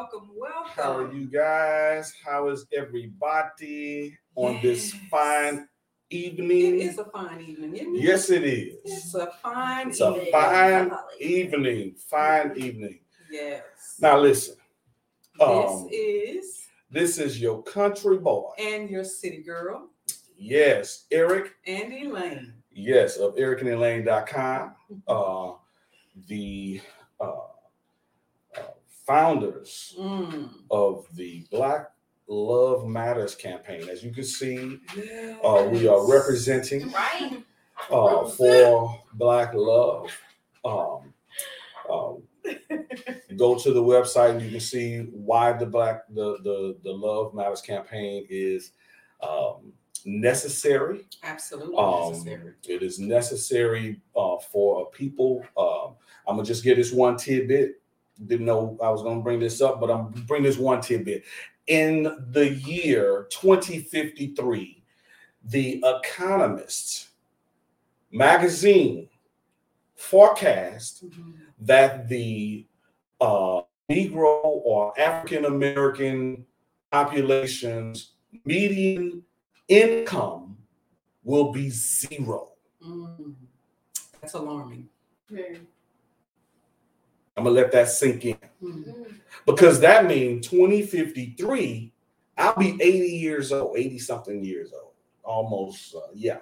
Yes, yes, yes. Welcome, welcome. How are you guys? How is everybody on this fine evening? It is a fine evening, isn't it? Yes, it is. It's a fine It's a evening. fine evening. Fine evening. Yes. Now listen. this Um, is this is your country boy. and your city girl, Yes, Eric. and Elaine. Yes, of ericandelaine.com. Uh, the uh, founders Mm. of the Black Love Matters campaign. As you can see, uh, we are representing Right. uh, for Black Love. Um, um, go to the website and you can see why the Black the the, the Love Matters campaign is um, necessary. Absolutely Um, necessary. it is necessary uh, for people. Um, I'm gonna just get this one tidbit. Didn't know I was gonna bring this up, but I'm gonna bring this one tidbit. In the year 2053, the Economist magazine forecast Mhm. that the uh, Negro or African American population's median income will be zero. Mm. That's alarming. I'm gonna let that sink in Mm. because that means 2053, I'll be 80 years old, 80 something years old, almost, uh, yeah,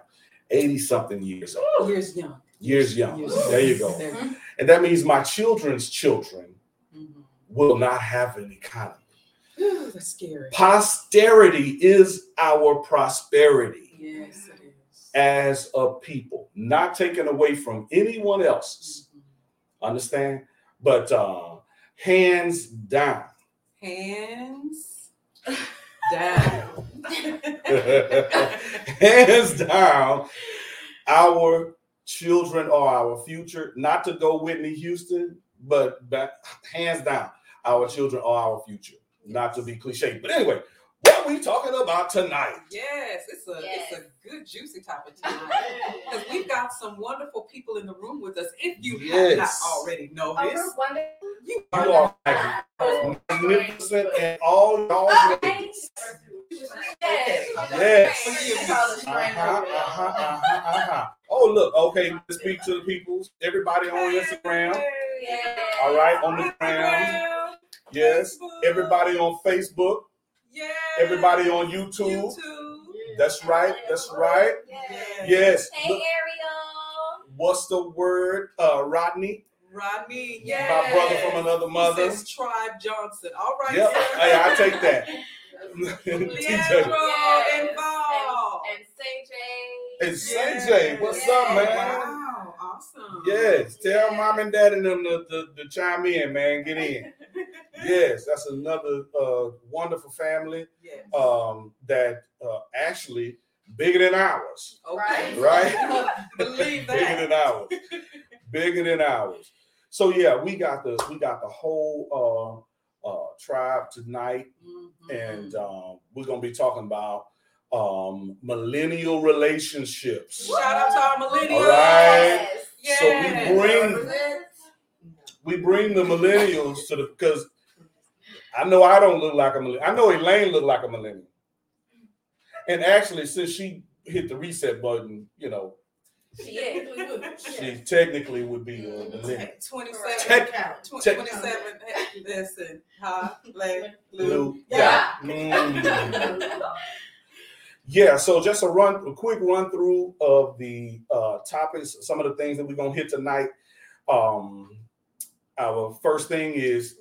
80 something years old, Years young. years young. Years There you go. There. And that means my children's children Mhm. will not have an economy. Ooh, That's scary. Posterity is our prosperity Yes, it is. as a people, not taken away from anyone else's. Mhm. Understand? But uh hands down. Hands down. hands down, our children are our future. Not to go Whitney Houston, but back, hands down, our children are our future. Not to be cliche, but anyway, what we talking about tonight? Yes, it's a Yes. it's a good juicy topic tonight because we've got some wonderful people in the room with us. If you have not Yes. already Oh, noticed, we're wonderful. you You are are magnificent and all y'all. ladies. Yes. Uh-huh, uh-huh, uh-huh, uh-huh. Oh, look, okay, let's speak to the people. Everybody on Instagram. All right, on the ground. Yes. Everybody on Facebook. Yes. Everybody on YouTube. That's right. That's right. Yes. Hey, Look, Ariel. what's the word? Uh, Rodney, Rodney. my brother from another He mother. says Tribe Johnson. All right. Yep. Hey, I take that. Leandro TJ. involved. And CJ. Hey, CJ, what's up, man? Wow, awesome. Yes. Tell mom and dad and them to, to, to chime in, man. Get in. Yes, that's another uh, wonderful family Yes. um, that uh, actually bigger than ours. Okay. Right? Believe bigger than ours. Bigger than ours. So yeah, we got the we got the whole uh, uh, tribe tonight, Mhm. and um, we're gonna be talking about um, millennial relationships. Shout out to our millennials. All right. Yes. So we bring we bring the millennials to the because I know I don't look like a millennial. I know Elaine look like a millennial. And actually, since she hit the reset button, you know, Yeah. she technically would be a millennial. 27. Tech- tw- tech- 27. Hey, Listen. Hallelujah. Blue. Yeah. Mm. Yeah, so just a run, a quick run through of the uh, topics, some of the things that we're gonna hit tonight. Um, our first thing is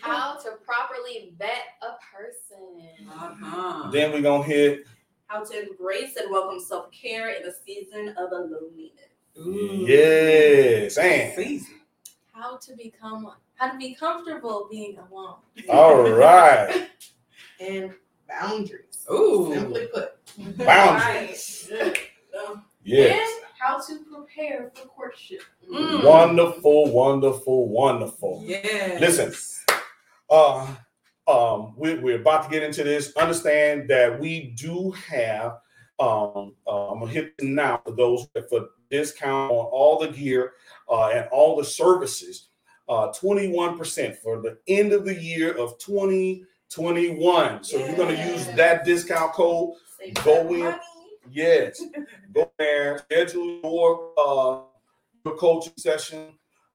How to properly vet a person. Uh-huh. then we're gonna hit How to embrace and welcome self care in a season of loneliness. Ooh. yes, and Season. How to become how to be comfortable being alone. all right, And boundaries. Ooh. Simply put. boundaries. Yes, And how to prepare for courtship. Mm. wonderful, wonderful, wonderful. Yes. Listen. uh um we, we're about to get into this understand that we do have um uh, i'm gonna hit now for those for discount on all the gear uh and all the services uh, 21% for the end of the year of 2021. So you're going to use that discount code. Save Go in. money. Yes, go there, schedule your uh, your coaching session.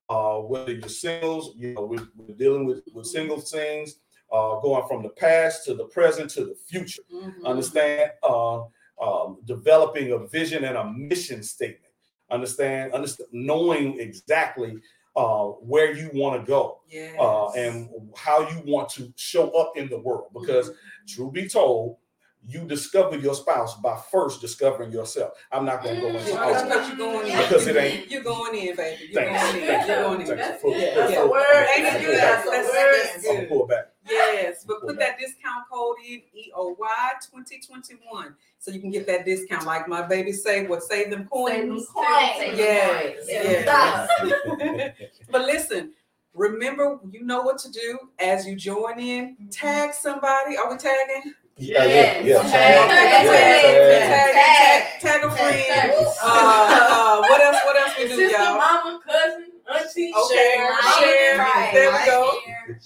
Uh, whether you're singles, you know, we're, we're dealing with with single things, uh, going from the past to the present to the future. Mhm. Understand? Uh, um, developing a vision and a mission statement. Understand? Understand? Knowing exactly uh, where you want to go Yes. uh, and how you want to show up in the world. Because, truth be told, you discover your spouse by first discovering yourself. I'm not going to go mm. into Yeah, all that's of you're going in. Because it ain't- You're going in, baby. You're Thanks. going in. Thanks. You're going in. Thanks. Full- Yeah, full- yeah. full- Word. Thank you. full- That's- full- that's- full- I'm good. pull back. Yes, but put that discount code in EOY 2021 so you can get that discount. Like my baby say, what save them coins? Save them Coins. Yes, Yes. yes. but listen, remember, you know what to do as you join in. Tag somebody. Are we tagging? Yeah, yeah, yeah. Tag, Tag, tag, tag, tag, tag a friend. Uh, uh, what else? What else we do, Sister, y'all? mama, cousin, auntie, Okay, share, share. Right. There we go.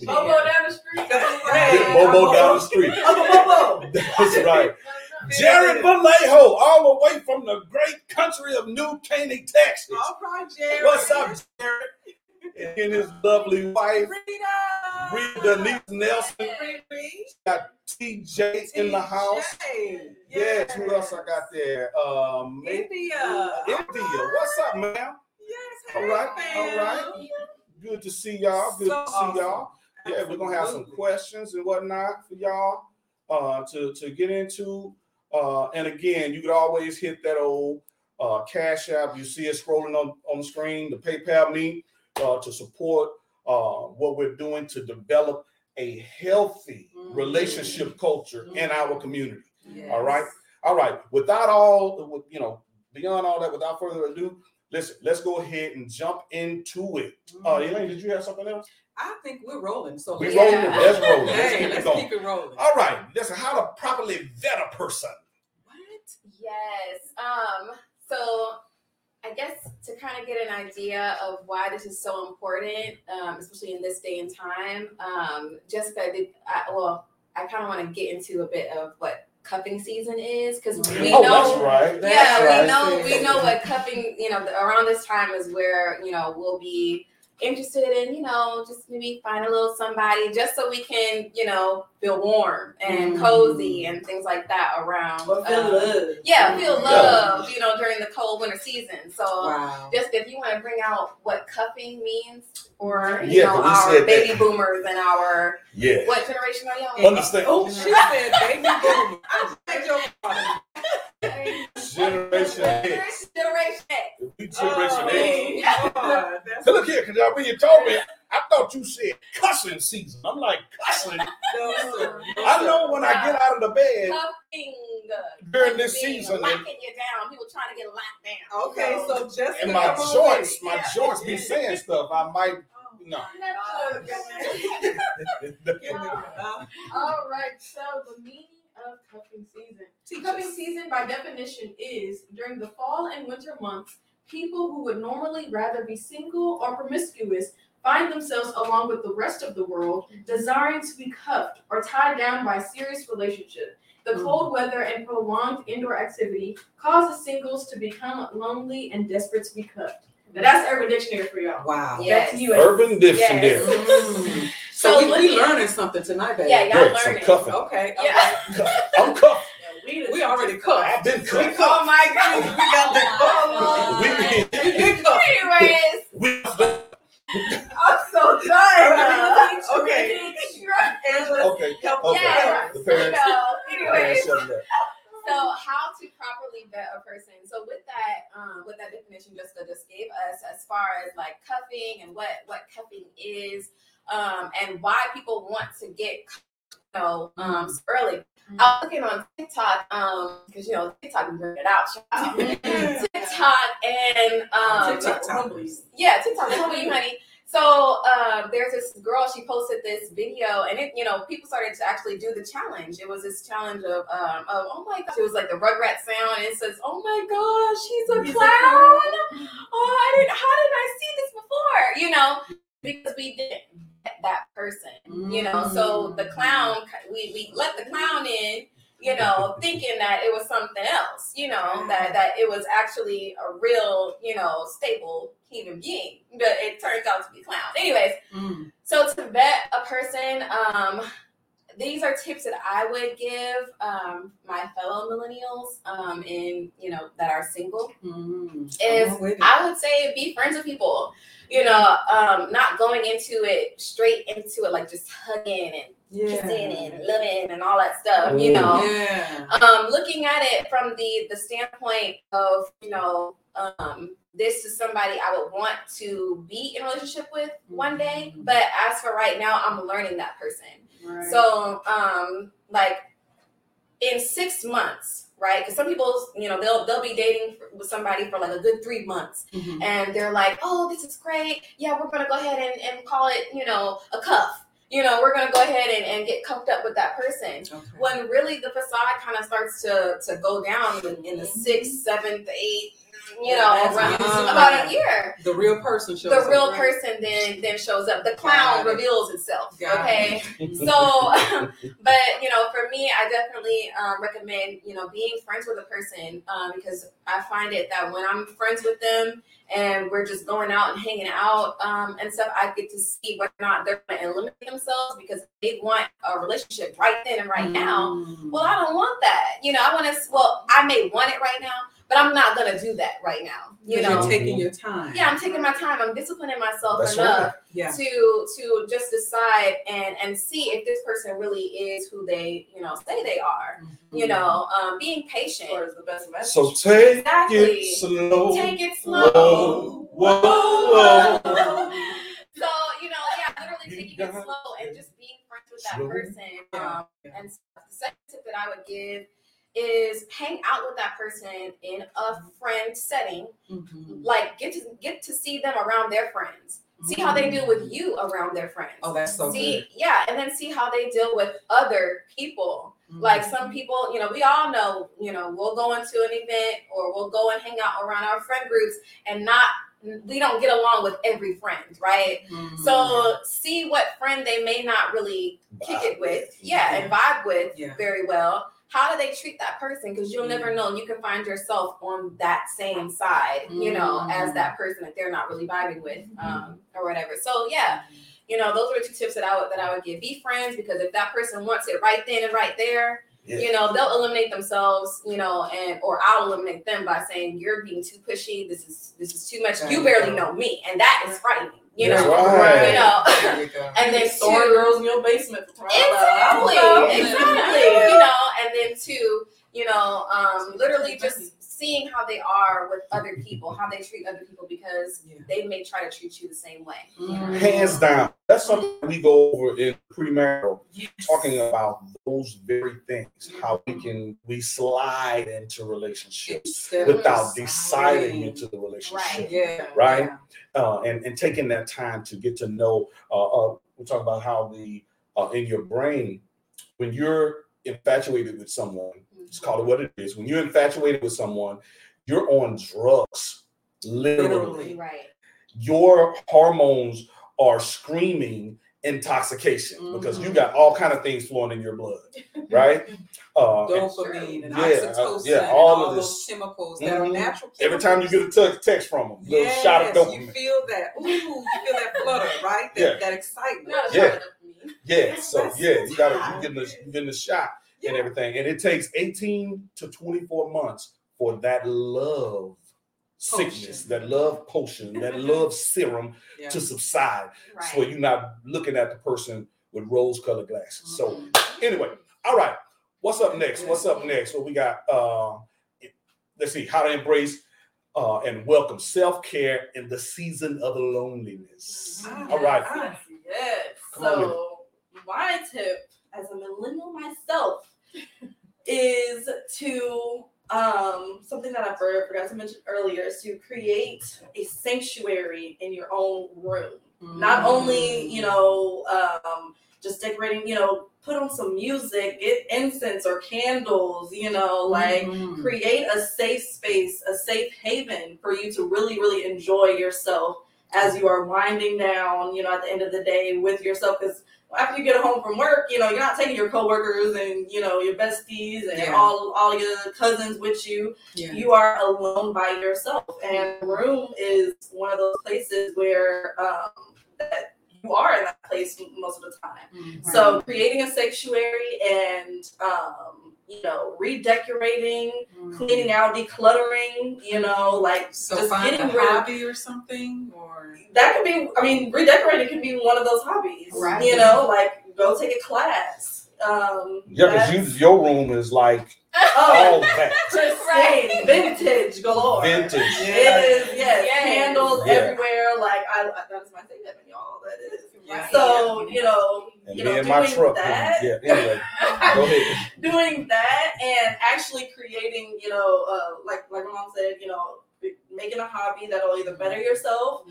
Bobo down the street. Hey, Get Bobo down the street. Uncle Bobo. That's right. Jared Vallejo, all the way from the great country of New Caney, Texas. All right, Jerry. What's up, Jared? And his lovely wife, Rita. Rita Denise Nelson. Rita. Got TJ in the house. TJ. Yes, who else I got there? Um, India. India. What's up, ma'am? Yes. All right, all right. Good to see y'all. Good So to see awesome. y'all. Yeah, we're gonna have some questions and whatnot for y'all uh, to to get into. Uh, and again, you could always hit that old uh, cash app. You see it scrolling on, on the screen. The PayPal me uh, to support uh, what we're doing to develop a healthy Mhm. relationship culture in our community. Yes. All right. All right. Without all, you know, beyond all that, without further ado, listen. Let's go ahead and jump into it. Uh, Mhm. Elaine, did you have something else? I think we're rolling. So We Yeah. rolling. Let's roll. Let's Hey, keep it let's going. keep it rolling. All right. Listen, how to properly vet a person. What? Yes. Um, so I guess to kind of get an idea of why this is so important, um, especially in this day and time, um, Jessica, did, I, well, I kind of want to get into a bit of what cuffing season is because we oh, know that's right. That's yeah, right. we know we know what cuffing, you know, around this time is where, you know, we'll be interested in, you know, just maybe find a little somebody just so we can, you know, feel warm and Mhm. cozy and things like that around. But feel um, love. Yeah, feel Yeah. love, you know, during the cold winter season. So Wow. just if you want to bring out what cuffing means for you Yeah, know we our said that- baby boomers and our Yeah. what generation are y'all? Understand? Oh, she said baby boomers. I beg your pardon. Generation X. Generation X. We Generation Oh, X. Yeah. Lord, that's look here, because when you told me, I thought you said cussing season. I'm like, cussing? no, I know when I get out of the bed Cuffing. during this Being season, and, locking you down. People trying to get locked down. Okay, so just. and my come joints, my Yeah. joints be saying stuff. I might, no. Uh, All right, so the meaning of cuffing season. Teach Cuffing season, by definition, is during the fall and winter months, people who would normally rather be single or promiscuous find themselves, along with the rest of the world, desiring to be cuffed or tied down by a serious relationship. The Mm. cold weather and prolonged indoor activity causes singles to become lonely and desperate to be cuffed. Now that's Urban Dictionary for y'all. Wow. Yes. Back to you. Urban Dictionary. Yes. So So we, we learning something tonight, baby. Yeah, y'all Good, some learning. cuffing. Okay. Yeah. I'm cuffed. We already cooked. I've been cuffed. Oh my God. We got the Oh, We Lord. been, We been cooked. Anyways, we, I'm so done. Okay. Angela, okay, help okay. Yeah. The So, anyways. parents shut it up. So how to properly vet a person. So with that, um, with that definition Jessica just gave us, as far as like cuffing and what what cuffing is, um, and why people want to get you know um early. I was looking on TikTok, um, because you know TikTok can bring it out. TikTok and um, TikTok humbles. yeah, TikTok will you, honey. So um, there's this girl. She posted this video, and it, you know, people started to actually do the challenge. It was this challenge of, um, of oh my gosh, it was like the Rugrat sound, and it says, oh my gosh, she's a He's a clown. Oh, I didn't. How did I see this before? You know. because we didn't get that person. You know, so the clown we, we let the clown in, you know, thinking that it was something else, you know, that that it was actually a real, you know, stable human being. But it turns out to be clown. Anyways, Mm. so to vet a person, um, these are tips that I would give um, my fellow millennials um, in you know that are single. Mm. Is I'm with it. I would say be friends with people. You know, um, not going into it straight into it like just hugging and kissing and loving and all that stuff. You know, Yeah. um, looking at it from the the standpoint of you know um, this is somebody I would want to be in a relationship with one day. Mhm. But as for right now, I'm learning that person. Right. So, um, like in six months, right? Because some people, you know, they'll they'll be dating for, with somebody for like a good three months, Mhm. and they're like, "Oh, this is great. Yeah, we're gonna go ahead and, and call it, you know, a cuff. You know, we're gonna go ahead and, and get cuffed up with that person." Okay. When really the facade kind of starts to to go down in, in the sixth, seventh, eighth, you know, around when- about a year the real person shows the up, real right? person then then shows up. The clown Got it. reveals itself. Got okay. So, but you know, for me, I definitely um, recommend you know being friends with a person um, because I find it that when I'm friends with them and we're just going out and hanging out um, and stuff, I get to see whether or not they're going to eliminate themselves because they want a relationship right then and right now. Mm. Well, I don't want that. You know, I want to. Well, I may want it right now, but I'm not going to do that right now. You Because know. you're taking your time. Yeah, I'm taking my time. I'm disciplining myself That's enough right. Yeah. to to just decide and and see if this person really is who they you know say they are. Mm-hmm. You know, um, being patient. Is the best message. So take Exactly. it slow. Take it slow. Whoa, whoa, whoa. So you know, yeah, literally You taking it got slow and just being friends with that slow. person. Yeah. Um, and the second tip that I would give is hang out with that person in a friend setting. Mhm. Like get to get to see them around their friends. See how they deal with you around their friends. Oh, that's so see, good. yeah, and then see how they deal with other people. Mhm. Like some people, you know, we all know, you know, we'll go into an event or we'll go and hang out around our friend groups and not we don't get along with every friend, right? Mhm. So see what friend they may not really kick it with, yeah, and vibe with Yeah. very well. How do they treat that person? Because you'll never Mm. know. You can find yourself on that same side, you know, as Mm. that person that they're not really vibing with, um, or whatever. So yeah, you know, those are two tips that I would that I would give. Be friends because if that person wants it right then and right there, Yeah. you know, they'll eliminate themselves, you know, and or I'll eliminate them by saying you're being too pushy. This is this is too much. You barely know me, and that is frightening. You That's know, right. you know. You and then Story two, girls in your basement for crying out exactly, exactly. You know, and then two, you know, um, literally just seeing how they are with other people, how they treat other people, because Yeah. they may try to treat you the same way. Mhm. Hands down. That's something we go over in premarital, talking about those very things, how we can we slide into relationships without aside. deciding into the relationship. Yeah. Right. yeah. uh, and, and taking that time to get to know. Uh, uh, we talk about how the uh, in your brain, when you're infatuated with someone, just call it what it is. When you're infatuated with someone, you're on drugs, literally. Literally. Right. Your hormones are screaming intoxication because you got all kind of things flowing in your blood, right? Uh, and Dopamine and Yeah, uh, oxytocin yeah, and all all, of those this. chemicals that are Mhm. natural. every time you get a text from them, little yes, shot of dopamine. you feel that. Ooh, you feel that flutter, right? That, Yeah. that excitement. Not Yeah. shot of me. Yeah, so yeah, you gotta time. you getting the you getting the shot and everything. And it takes 18 to 24 months for that love sickness, that love potion, that love serum Yeah. to subside. So you're not looking at the person with rose colored glasses. So Mhm. anyway, all right. What's up next? What's up next? What we got? Uh let's see, how to embrace uh, and welcome self-care in the season of loneliness. Ah, All right. ah. Yes. Come so my tip as a millennial myself is to um something that I forgot to mention earlier is to create a sanctuary in your own room. Not Mm. only, you know, um just decorating, you know, put on some music, get incense or candles, you know, like Mhm. create a safe space, a safe haven for you to really, really enjoy yourself as you are winding down, you know, at the end of the day with yourself. Because after you get home from work, you know, you're not taking your coworkers and you know your besties and Yeah. all all your cousins with you. Yeah. You are alone by yourself, and room is one of those places where um, that you are in that place most of the time. Mhm. So creating a sanctuary and um, you know redecorating, Mhm. cleaning out, decluttering, you know, like So just find a getting rid hobby or something, or that could be. I mean, redecorating could be one of those hobbies. Right. You know, like go take a class. Um, Yeah, because you your room is like oh, all that pristine, vintage galore. vintage. Yeah. It is, yes, Yes. candles Yeah. everywhere. Like I, I that's my thing, y'all. That is. Yeah. So you know, And you me know, and my doing truck. that. Yeah. Anyway, go ahead. doing that and actually creating, you know, uh, like like my mom said, you know, making a hobby that'll either better yourself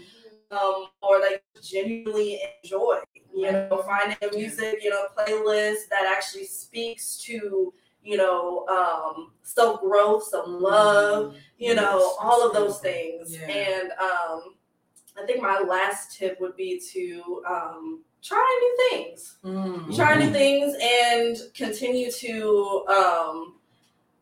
um, or like genuinely enjoy. You know, finding a music, you know, playlist that actually speaks to, you know, um, self growth, some love, you know, all of those things. Yeah. And um, I think my last tip would be to um, try new things Mm. try new things and continue to um,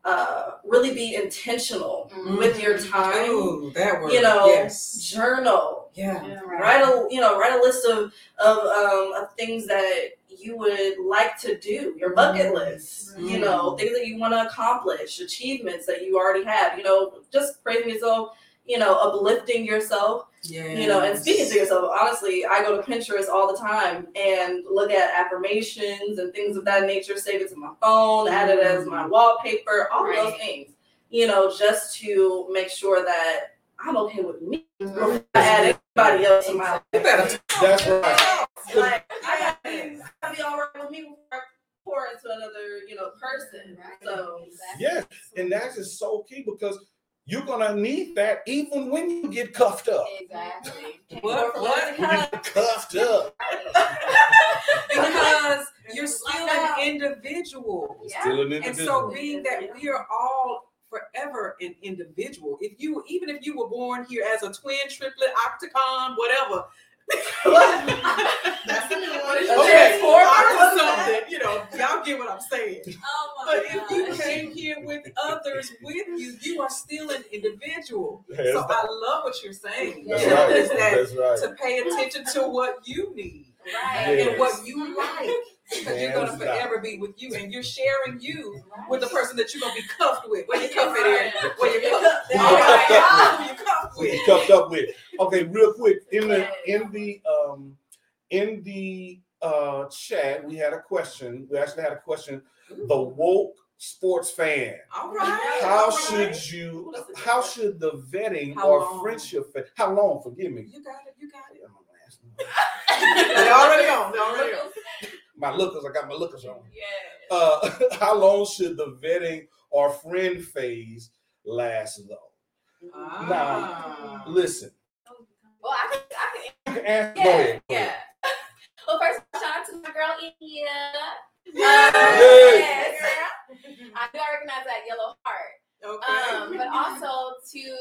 uh, really be intentional with your time. Ooh, that word. You know, yes. Journal. Yeah. Write a you know write a list of of um, of things that you would like to do. Your bucket list. You know things that you want to accomplish, achievements that you already have. You know, just praising yourself. You know, uplifting yourself Yeah. you know, and speaking to yourself. Honestly, I go to Pinterest all the time and look at affirmations and things of that nature, save it to my phone, add it as my wallpaper, all those things, you know, just to make sure that I'm okay with me Mm-hmm. I add anybody else in my life. That's right. Like, I got to be all right with me before I pour into another, you know, person. So, Yes, and that is so key because you're gonna need that even when you get cuffed up. Exactly. What? What? When you get cuffed up, because you're still an individual. Yeah. still an individual. And so being that we are all forever an individual. If you even if you were born here as a twin, triplet, octagon, whatever. That's one. Okay, Transformer? or something, you know, y'all get what I'm saying. Oh But my if you came here with others with you, you are still an individual. That's So. I love what you're saying. That's You know, right. is that That's right. to pay attention to what you need Right. Yes. and what you like. Because you're gonna forever be with you and you're sharing you with the person that you're gonna be cuffed with. Where you cuff it in? Where you cuff There All you right. go. Who you cuffed Who you with? cuffed up with. Okay, real quick in the in the um in the uh chat we had a question. We actually had a question. The woke sports fan. All right. How all should right. you? How should the vetting How or long? friendship? fa- How long? Forgive me. You got it, you got it. My They already on, they already on. Lookers. I got my lookers on. Yeah. Uh, how long should the vetting or friend phase last though? Ah. Listen, Well, I can, I can you can ask. Yeah, Go ahead. go yeah. Well, first, shout out to my girl India. Yes. yes. I do I recognize that yellow heart. Okay. Um, but also to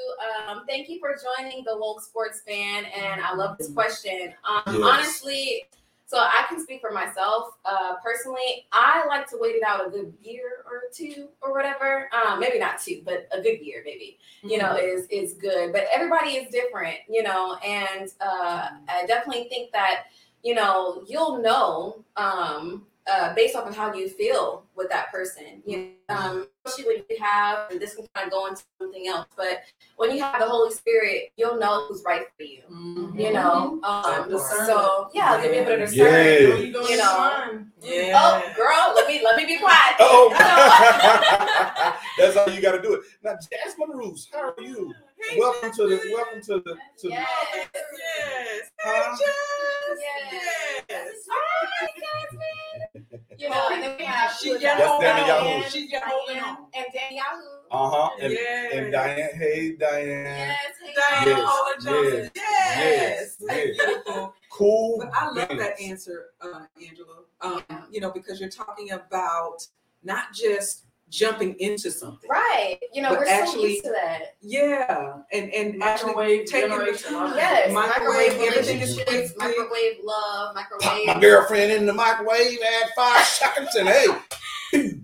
um, thank you for joining the woke sports fan, and I love this question. Um, Yes. Honestly, so I can speak for myself. Uh, personally, I like to wait it out a good year or two or whatever. Um, maybe not two, but a good year, maybe you know is is good but everybody is different you know and uh i definitely think that you know you'll know um uh, based off of how you feel with that person, you know, um, especially when you have, and this can kind of go into something else, but when you have the Holy Spirit, you'll know who's right for you, Mhm. you know. Um, part. so yeah, you'll be able to discern. Yeah. You, You know. Yeah. Oh, girl, let me let me be quiet. Oh, that's how you got to do it. Now, Jasmine Roos, how are you? Welcome to the welcome to the to Yes. Yes. Huh? Yes. Yes. You know, and then we have She who's got That's holding Danny on. Yahoo. She got holding on. and Danny Yahoo. uh huh and, Yes. and Diane. Hey Diane, Yes, hey, Diane Yes, Paula Johnson. Yes. yes, Beautiful. cool. But I love beans. that answer, uh, Angela. Um, You know, because you're talking about not just jumping into something. Right. You know, But we're so actually- used to that. Yeah, and and actually Microwave taking the generation. time. Yes. microwave, Microwave everything is relationships, quickly. microwave love, Pop microwave. my girlfriend in the microwave, add five seconds, and hey,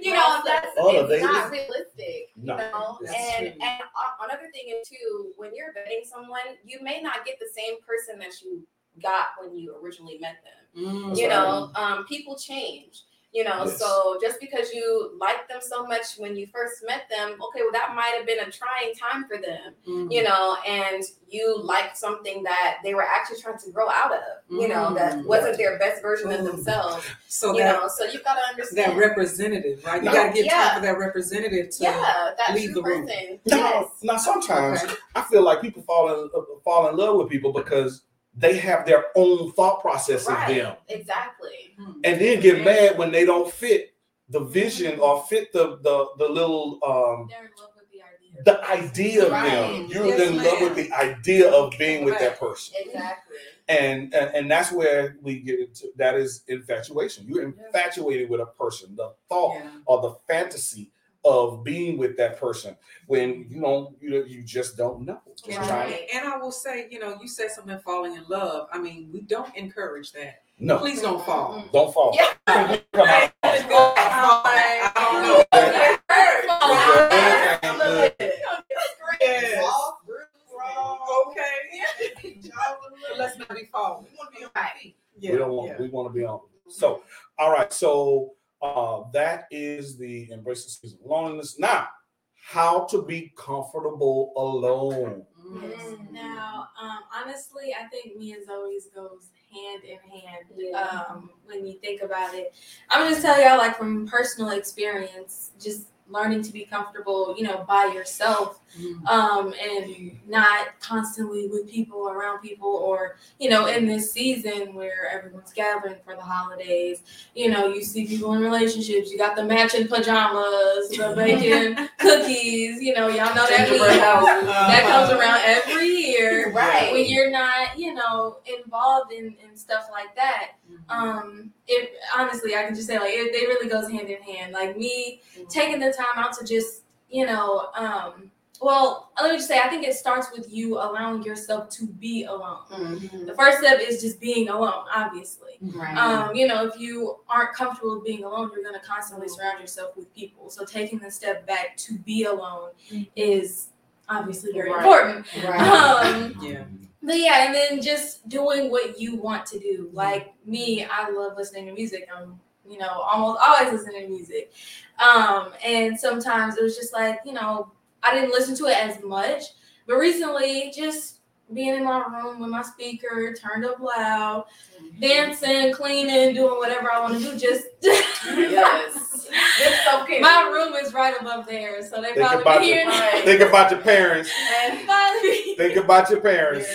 you know, that's Oh, it's not baby. realistic. No, you know, and true. and uh, another thing is too, when you're vetting someone, you may not get the same person that you got when you originally met them. Mm, you right. know, um, people change. You know, Yes. so just because you liked them so much when you first met them, okay, well, that might have been a trying time for them. mm. you know, and you liked something that they were actually trying to grow out of, you know, that Mm. wasn't their best version of Mm. themselves, So you that know, so you've got to understand that representative, right? You No. got to give Yeah. time for that representative to. yeah, that leave true the room. person. No, Yes. now sometimes Okay. I feel like people fall in uh, fall in love with people because they have their own thought process Right. of them, Exactly. Hmm. and then get mad when they don't fit the vision or fit the the the little um They're in love with the idea. of Right. them. You're Yes, in love with the idea of being with that person. Exactly. and, and and that's where we get into that is infatuation you're Yeah. infatuated with a person the thought Yeah. or the fantasy of being with that person when you don't you, you just don't know Just And, Right. trying- and I will say, you know, you said something falling in love. I mean, we don't encourage that. no Please don't fall. Don't fall Yeah. Come out. I don't know. Yeah. Look, Yes. Fall. Okay. Let's not be falling. Right. Yeah. we don't want yeah. we want to be on so all right so uh that is the embrace the season of loneliness now how to be comfortable alone Mm. Now, um, honestly, I think me and Zoe's goes hand in hand. Yeah. Um, when you think about it, I'm gonna tell y'all like from personal experience, just learning to be comfortable, you know, by yourself, Mm. um, and not constantly with people around people, or you know, in this season where everyone's gathering for the holidays, you know, you see people in relationships. You got the matching pajamas, the bacon cookies. You know, y'all know that house. that comes around every year Right. when you're not, you know, involved in, in stuff like that. Um, it honestly, I can just say like it, it really goes hand in hand. Like me taking the time out to just, you know, um, well, let me just say, I think it starts with you allowing yourself to be alone. Mhm. The first step is just being alone, obviously. Right. Um, you know, if you aren't comfortable with being alone, you're going to constantly surround yourself with people. So taking the step back to be alone is obviously very Right. important. right. Um, Yeah. but yeah, and then just doing what you want to do. Like me, I love listening to music. I'm, you know, almost always listening to music. Um, and sometimes it was just like, you know, I didn't listen to it as much. But recently, just being in my room with my speaker turned up loud, dancing, cleaning, doing whatever I want to do, just Yes. It's okay. my room is right above there, so they Think probably about be your- hearing Right. think about your parents probably think about your parents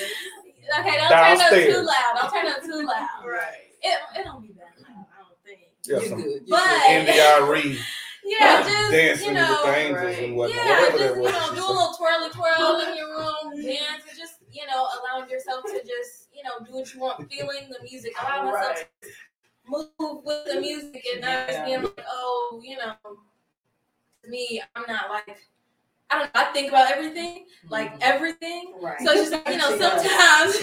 Okay, don't turn up too loud. Don't turn up too loud. Right. It, it don't be that loud, I don't think. Yeah, You're some good. You're But- good. NDRE Yeah, just dancing you know, with the angels right. and whatnot yeah, whatever just that you was know, she do a little twirly twirl in your room, dance, and just you know, allowing yourself to just you know do what you want, feeling the music, allow myself Right. to move with the music, and not just being like, oh, you know, me, I'm not like. I don't know, I think about everything, like everything. Right. So it's just like, you know, She sometimes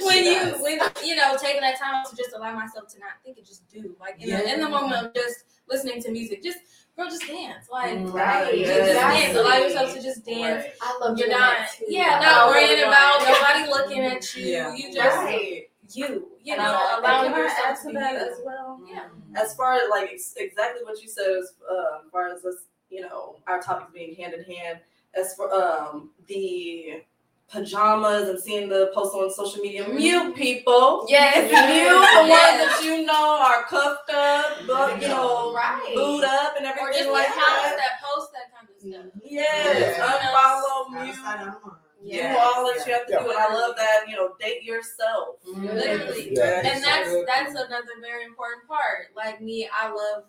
when you does. when you know taking that time to just allow myself to not think and just do like in, the, in the moment of just listening to music, just girl, just dance, like Right. just, just dance, Exactly. allow yourself to just dance. Right. I love You're not, yeah, not worrying about nobody looking at you. Yeah. You just Right. you, you know, allowing yourself to to that you. as well? Yeah. As far as like ex- exactly what you said, as uh, as far as this, you know, our topics being hand in hand, as for um the pajamas and seeing the posts on social media, mute people. Yes. Mute the Yes. ones that you know are cuffed up, but you know, Right. booed up and everything. Or everything just like like accounts that. that post that kind of stuff. Yes, Yeah. unfollow, Gotta mute, start online. do all that you have to Yeah. do. And I love that, you know, date yourself. Literally. Yeah. and that's that's another very important part. Like me, I love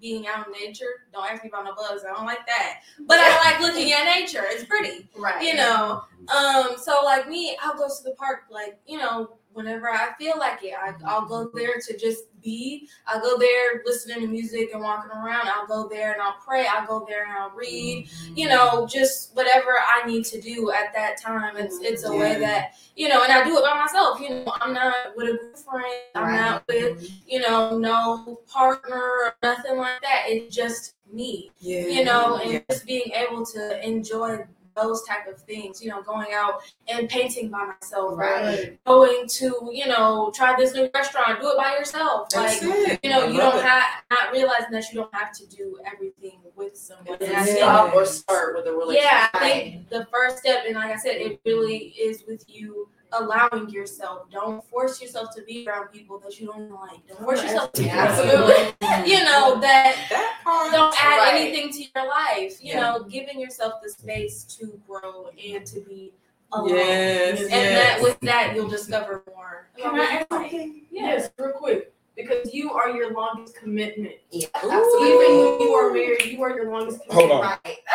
being out in nature. Don't ask me about no bugs. I don't like that. But I like looking at nature. It's pretty. Right. You know. Um, so like me, I'll go to the park like, you know, whenever I feel like it. I, I'll go there to just be. I'll go there listening to music and walking around. I'll go there and I'll pray. I'll go there and I'll read. Mm-hmm. You know, just whatever I need to do at that time. It's it's a way that you know, and I do it by myself. You know, I'm not with a group of friends. I'm not with you know no partner or nothing like that. It's just me Yeah. you know, and Yeah. just being able to enjoy those type of things, you know, going out and painting by myself, right? Right. Going to, you know, try this new restaurant, do it by yourself. That's like, it. you know, I you don't it. have not realizing that you don't have to do everything with someone. And I think Stop or start with a relationship. yeah, I think the first step, and like I said, it really is with you allowing yourself. Don't force yourself to be around people that you don't like. Don't force yourself to be around absolutely. you know, that that part. don't add Right. anything to your life. You Yeah. know, giving yourself the space to grow and to be alone. Yes, And yes. that with that you'll discover more. Can I add something? Yes, real quick. Because you are your longest commitment. Yeah, Ooh. Even when you are married, you are your longest commitment. Hold on. Right.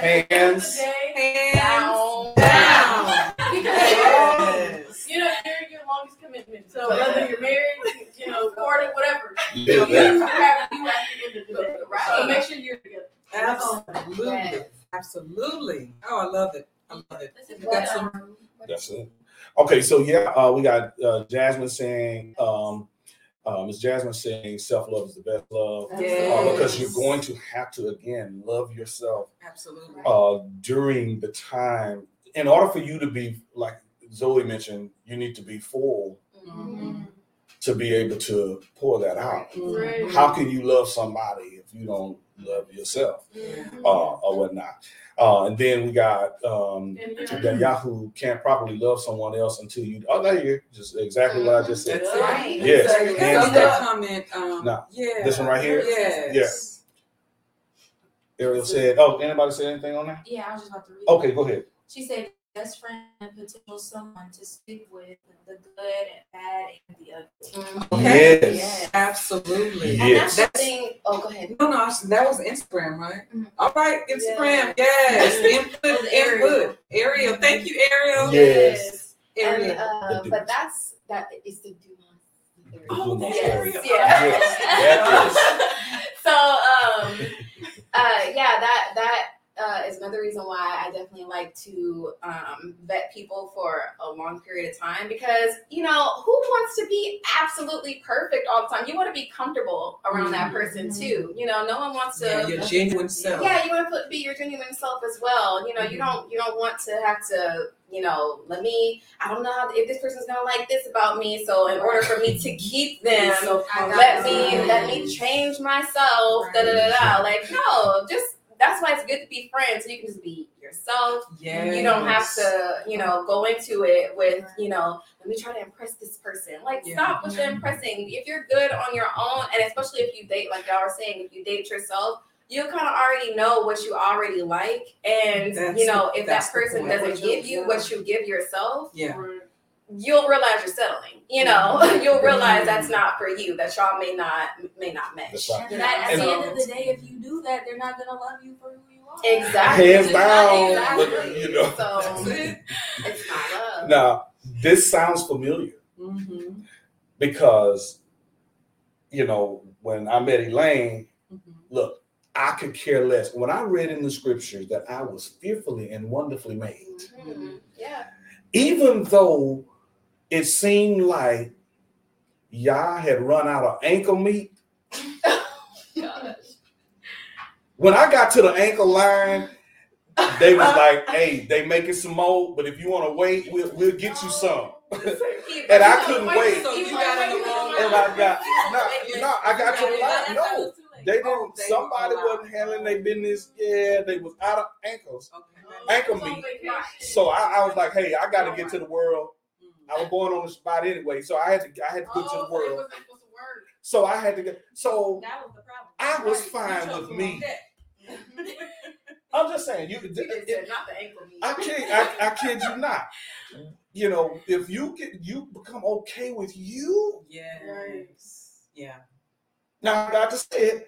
At the end of Hands Down. Down. because Yes. you know you're your longest commitment. So whether you're married, you know, courted, whatever, Yeah, you that- have you at the end of the day. Right. So make sure you're together. Absolutely. Yes. Absolutely. Oh, I love it. I love it. This is You got some- um, That's it. Okay, so yeah, uh, we got uh, Jasmine saying, um, uh, Miss Jasmine saying, self love is the best love. Uh, because you're going to have to again love yourself Absolutely. uh, during the time. In order for you to be like Zoe mentioned, you need to be full Mhm. to be able to pour that out. Right. How can you love somebody if you don't love yourself mhm. uh, or whatnot? Uh, and then we got um, that Yahoo can't properly love someone else until you. Oh, there you go. Just exactly what I just said. That's. Right. Yes. Exactly. Hands Another down. comment. Um, No. Yeah. This one right here? Yes. Ariel said, "Oh, anybody said anything on that? Yeah, I was just about to read. Okay, go ahead. She said, best friend and potential someone to stick with the good and bad and the ugly. Okay. Yes. Absolutely. Yeah. And that's Yes. the thing. Oh, go ahead. No, no, that was Instagram, right? Mhm. All right, Instagram. Yes. Input, With Ariel. input. Ariel. Thank you, Ariel. Yes. And, Ariel. uh, but that's that is the Dumas. Oh, that's Yes, Ariel. yeah. Yes, so um uh yeah that that uh, is another reason why I definitely like to um, vet people for a long period of time because you know who wants to be absolutely perfect all the time? You want to be comfortable around that person too. You know, no one wants to. Yeah, your genuine self. Yeah, you want to be your genuine self as well. You know, you don't you don't want to have to you know let me. I don't know how if this person's gonna like this about me. So in order for me to keep them, So let me let me change myself. Da da da da. Like no, just that's why it's good to be friends. So you can just be yourself. Yeah. You don't have to you know go into it with you know let me try to impress this person. Like Yeah. stop with the impressing. If you're good on your own, and especially if you date like y'all were saying, if you date yourself. You kind of already know what you already like, and That's you know if that person doesn't you- give you what you give yourself, Yeah. Mm, you'll realize you're settling. You know, you'll realize that's not for you. That y'all may not may not match. That's right. You That, know, at the end of the day, if you do that, they're not gonna love you for who you are. exactly. Hands down, Exactly. you know. So it's not love. Now, this sounds familiar Mm-hmm. because, you know, when I met Elaine, Mm-hmm. look, I could care less. When I read in the scriptures that I was fearfully and wonderfully made, Mhm. Yeah. even though it seemed like Yah had run out of ankle meat, Gosh. when I got to the ankle line, they was like, "Hey, they making some more, but if you want to wait, we'll, we'll get you some." And I couldn't wait. So you got in the wrong And I got no, no, I got to the You line. No, they didn't. Oh, somebody wasn't handling their business. Yeah, they was out of ankles, ankle meat. Oh so I, I was like, "Hey, I got to get to the world." I was born on the spot anyway, so I had to. I had to get to the world. So I had to go. So That was the problem. I was Right. fine with me. I'm just saying, you. He just said not the ankle meat. I kid, I, I kid you not. You know, if you get you become okay with you, Yes. Yeah. now I got to say it,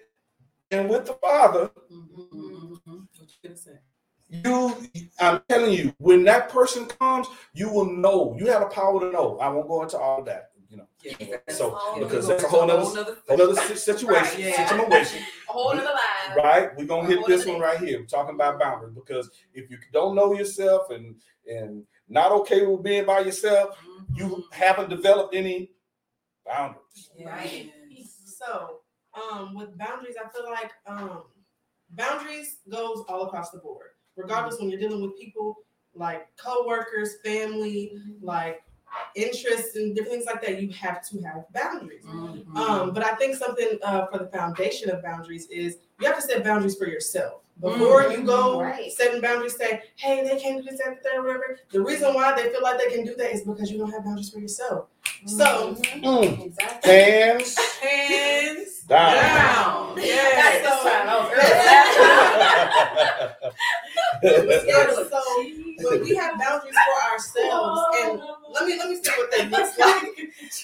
and with the Father, Mm-hmm. What you gonna say? You i'm telling you when that person comes you will know. You have a power to know. I won't go into all that you know. Yeah. so because that's a whole nother nother whole other si- situation Right, yeah. situation. A whole nother line. right? We're gonna hit this one right here. We're talking about boundaries because if you don't know yourself and and not okay with being by yourself you haven't developed any boundaries. Right. So, um, with boundaries, I feel like um, boundaries goes all across the board. Regardless, when you're dealing with people like coworkers, family, like interests, and different things like that, you have to have boundaries. Mhm. Um, but I think something uh, for the foundation of boundaries is you have to set boundaries for yourself. Before you go Right. setting boundaries, say, hey, they can't do this, that, that, whatever. The reason why they feel like they can do that is because you don't have boundaries for yourself. So, Mm. Exactly. hands Hands down down. Got it Yes. This time. That was early. Yeah, so when we have boundaries for ourselves, and let me let me say what that looks like.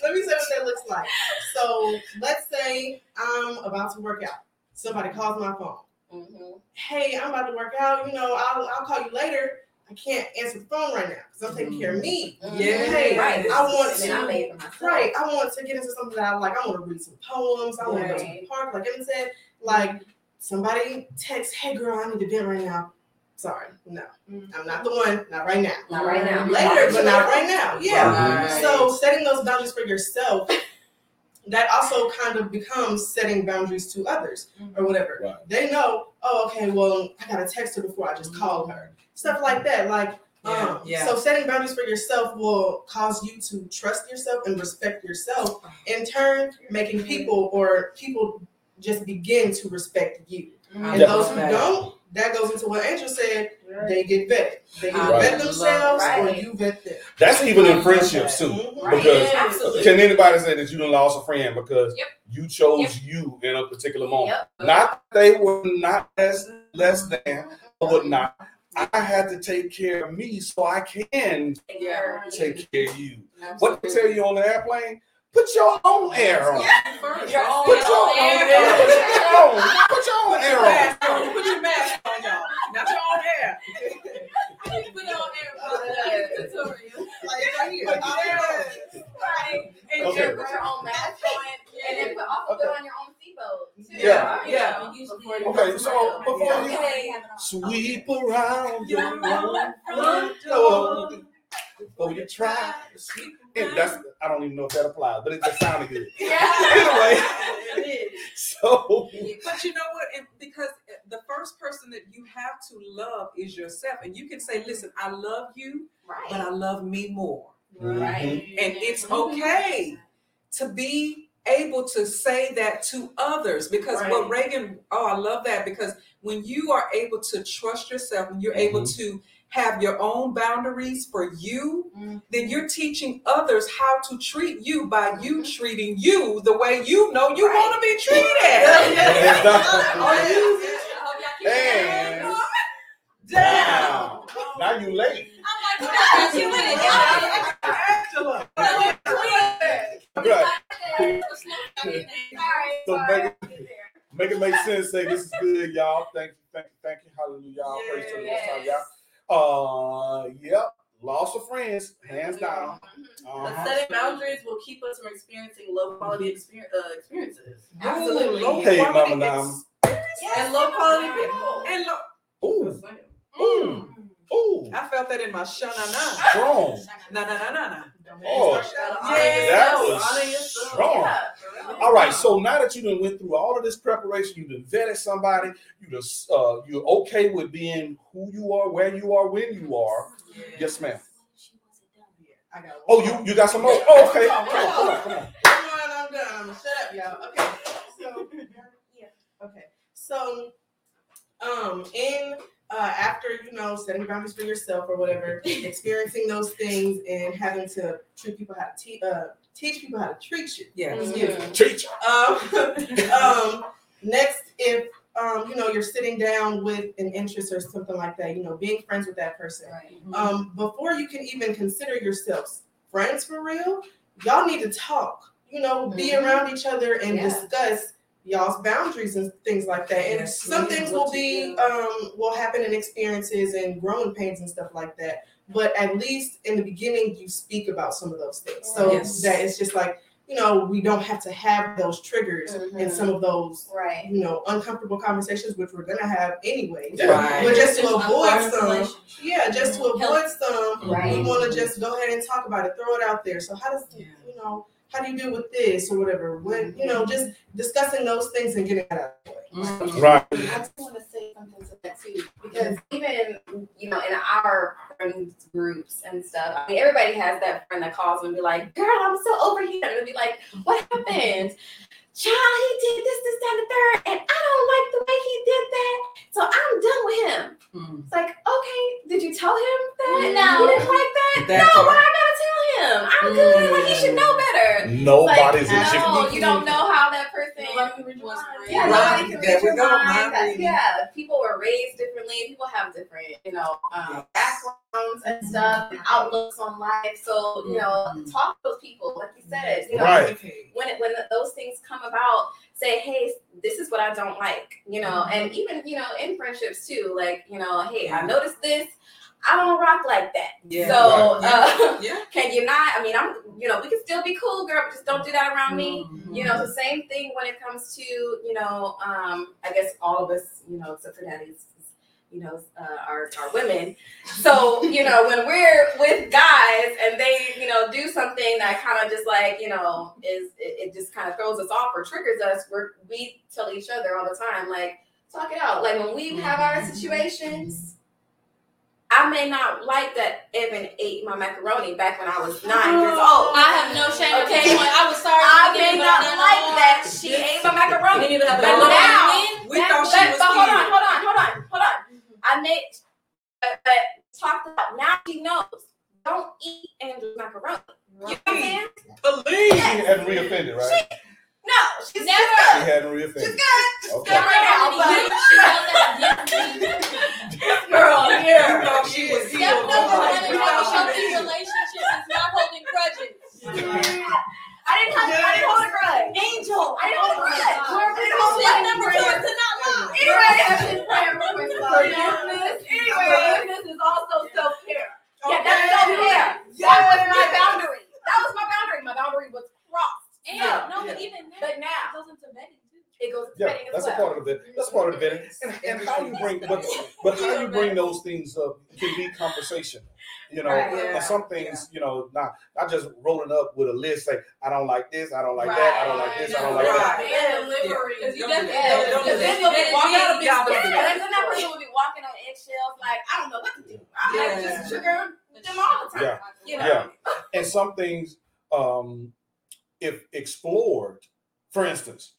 let me say what that looks like. So let's say I'm about to work out. Somebody calls my phone. Mhm. Hey, I'm about to work out. You know, I'll I'll call you later. I can't answer the phone right now because I'm taking care of me. Yeah. Hey, Right. I want And then I to. made it for myself. Right, I want to get into something that I like. I want to read some poems. I want to go to the park, like Evan said. Like somebody texts, "Hey, girl, I need to vent right now." Sorry, no, mm-hmm. I'm not the one. Not right now. Not right now. Later, but not right now. Yeah. Right. So setting those boundaries for yourself, that also kind of becomes setting boundaries to others mm-hmm. or whatever. Right. They know, oh, okay, well, I gotta text her before I just mm-hmm. call her. Stuff like that. Like, Yeah, um, yeah. so setting boundaries for yourself will cause you to trust yourself and respect yourself. Uh-huh. In turn, making people or people just begin to respect you. And Yeah. those who don't, that goes into what Angel said. They get vetted. They either I vet love themselves or you vet them. that's even in friendships too Mhm. Right. Because- Absolutely. can anybody say that you done lost a friend because Yep. you chose Yep. you in a particular moment Yep. not they were not less less than or not. i had to take care of me so i can Yeah. take care of you what they tell you on the airplane put your own air on First, Your oh, own Put your own air. air. Put your own. Put your own Put air your on. mask on. Put your mask on, y'all. Not your own hair. Put it on there. Tutorial. Like right here. Put your Right. And Okay. Put your own mask on, and then put, also put on your own seatbelt. too. Yeah. Yeah. Before you Okay, so before you- Okay. Sweep around your own front door before you try. to sweep. And that's I don't even know if that applies, but it just sounded good. Yeah. Anyway, so But you know what? And because the first person that you have to love is yourself. And you can say, listen, I love you, but I love me more. Right. And it's okay to be able to say that to others because what Reagan, oh, I love that because when you are able to trust yourself, when you're mm-hmm. able to have your own boundaries for you, Mhm. then you're teaching others how to treat you by you treating you the way you know you Right. want to be treated. Hands down. I hope y'all keep Hands it down. Now you late. I'm like, what you with it? Angela. Right. So make it, make it make sense. Say this is good, y'all. Thank you, thank you, thank you. Hallelujah, y'all. Praise to the Most High, y'all. Uh, yep. Loss of friends, hands down. But Uh-huh. setting boundaries will keep us from experiencing low quality experience, uh, experiences Absolutely. Low Hey, quality Mama Nam. Yes. and low quality people. And look, Ooh, ooh, ooh. I felt that in my shanana. Strong. Na na na na na. Oh, that was strong. Yeah. All right, so now that you done went through all of this preparation, you done vetted somebody, you just uh, you're okay with being who you are, where you are, when you are. Yes, ma'am. I got. Oh, you you got some more? Oh, okay. Come on, come on, come on. Come on, I'm done. Shut up, y'all. Okay. So, yeah. Okay. So, um, in uh, after you know setting boundaries for yourself or whatever, experiencing those things and having to treat people how to te- uh, teach people how to treat you. Yeah. Excuse me. Teacher. Um, um, next, if um, you know you're sitting down with an interest or something like that, you know, being friends with that person. Right. Um, before you can even consider yourselves friends for real, y'all need to talk. You know, be Mhm. around each other and Yeah. discuss y'all's boundaries and things like that. And Yes, some things will be um will happen in experiences and growing pains and stuff like that. But at least in the beginning you speak about some of those things. So Yes. that it's just like, you know, we don't have to have those triggers and Mhm. some of those Right. you know, uncomfortable conversations, which we're gonna have anyway. Right. But just to avoid some, yeah, just to avoid some, Right. we want to just go ahead and talk about it, throw it out there. So how does Yeah. you know how do you deal with this or whatever? When you know, just discussing those things and getting it out of the way. Right. I just want to say something to that too, because even you know in our friends groups and stuff, I mean everybody has that friend that calls and be like, "Girl, I'm so over here," and they'll be like, "What happened?" Child, he did this, this, that, and the third, and I don't like the way he did that, so I'm done with him. Mhm. It's like, okay, did you tell him that? No. You didn't like that? That no, part. why I gotta tell him? I'm good. Like he should know better. Nobody's like, a no, you don't know how that person Nobody can read your was raised. Yeah, Right. nobody can There read your mind. mind That- yeah, people were raised differently. People have different, you know, um, backgrounds and stuff, and outlooks on life. So, you know, Mhm. talk to those people, like you said. You know, Right. when it, when those things come about, say, hey, this is what I don't like, you know, and even you know in friendships too, like you know, hey, I noticed this. I don't rock like that. Yeah. So, Right. uh, Yeah. can you not? I mean, I'm, you know, we can still be cool, girl, but just don't do that around me. Mhm. You know, the same thing when it comes to, you know, um, I guess all of us, you know, except for daddies, you know, uh, are, are women. So, you know, when we're with guys and they, you know, do something that kind of just like, you know, is it, it just kind of throws us off or triggers us, we're, we tell each other all the time, like, talk it out. Like when we have our situations, I may not like that Evan ate my macaroni back when I was nine years old. I have no shame. Okay. Okay, I was sorry. I for may getting not banana like on. that she ate my macaroni. Neither have But I. now, We that- thought she but, was but hold on, hold on, hold on, hold on. I made, but, but talked about now she knows. Don't eat Andrew's macaroni. You know what I'm saying? She hadn't reoffended, right? No, she's Never. She hadn't reoffended. She's Okay. good right now, but she knows that this girl here. thought she was Step healed. number one We in thought having she healthy was- relationship is not holding grudges. I didn't have, I didn't hold a grudge. Angel, I didn't hold a grudge. I didn't hold a Step grudge. number two is to not lie. Anyway, forgiveness. Anyway, forgiveness is also self care. Yeah, that's self care. That was my boundary. That was my boundary. My boundary was crossed. And Yeah. no, but even now, But now it goes into vetting too. it goes to Yeah, petting as that's a well. part of the vetting. That's part of the vetting. And, and how you bring, but but how you bring those things up can be conversation. You know, Right. Yeah. and some things, you know, not not just rolling up with a list. Say, I don't like this. I don't like that. I don't like this. I don't like that. Right. And delivery. Yeah. Because you Don't definitely. Yeah, because then you'll be walking Y'all out of don't do Yeah, that. and then that person will be walking on eggshells, like I don't know what to do. I might Yeah. just trigger them all the time. Yeah. You know. Yeah. And some things, um, if explored, for instance,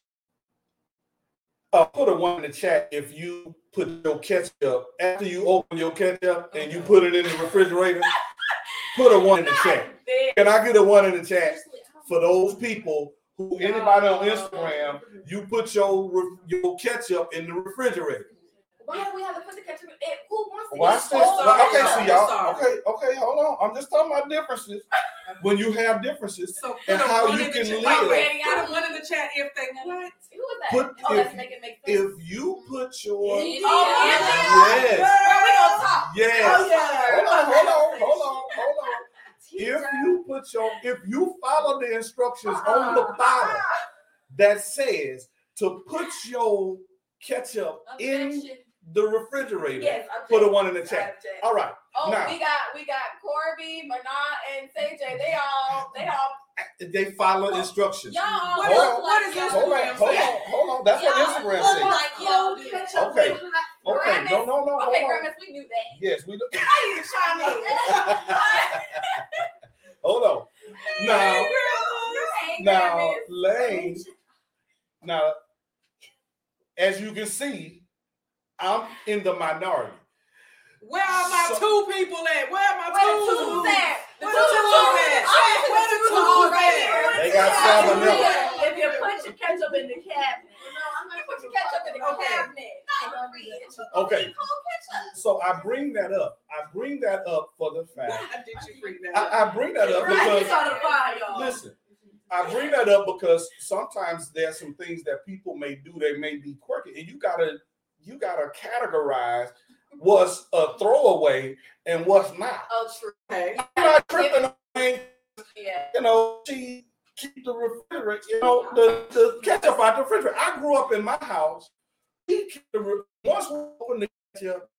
uh, put a one in the chat if you put your ketchup after you open your ketchup and you put it in the refrigerator. Put a one in the chat. Can I get a one in the chat for those people who anybody on Instagram? You put your your ketchup in the refrigerator. Why do we have to put the ketchup in? it? Who wants to Watch eat this. Okay, ketchup? see y'all. Okay, okay, hold on. I'm just talking about differences. When you have differences, So And put a how you in the can chat. live. Wait, wait, Put a one in the chat if they what? Who was that? Put- oh, if- let's make it make sense. if you mm-hmm. put your Yeah. oh, Yes. Girl, we gonna talk. Oh, yes, Oh, yeah. hold on, hold on, hold on, hold on. If you put your if you follow the instructions on the uh-uh. bottle that says to put your ketchup in Objection. The refrigerator, Yes, I'm put a one in the chat. All right, Oh, now. we got we got Corby, Manat, and CJ. They all they all they follow instructions. Y'all all What Hold on. what like this? Hold on, hold on, hold on. That's what Y'all Instagram says. like y'all do. ketchup Okay. Okay, Grimace. no, no, no, Okay, on. We knew that. Yes, we look. I need to chime Hold on. Now, Hey, now, Lane. Now, as you can see, I'm in the minority. Where are my So- two people at? Where are my Where the two? two's at? The Where two the is two's at? at? Where the Two two's is right at? here. They got salmonella. If you put your ketchup in the cabinet. No, I'm gonna put your ketchup in the Okay. cabinet. I don't read it. Okay. So I bring that up. I bring that up for the fact. Why did you freak that? I, I bring that up because it's on the fire, listen, I bring that up because sometimes there's some things that people may do. They may be quirky, and you gotta you gotta categorize what's a throwaway and what's not. Oh, true. Okay. You're not tripping on things, Yeah. you know. She keep the refrigerator, you know, the, the ketchup out the refrigerator. I grew up in my house. He kept the once we opened the ketchup,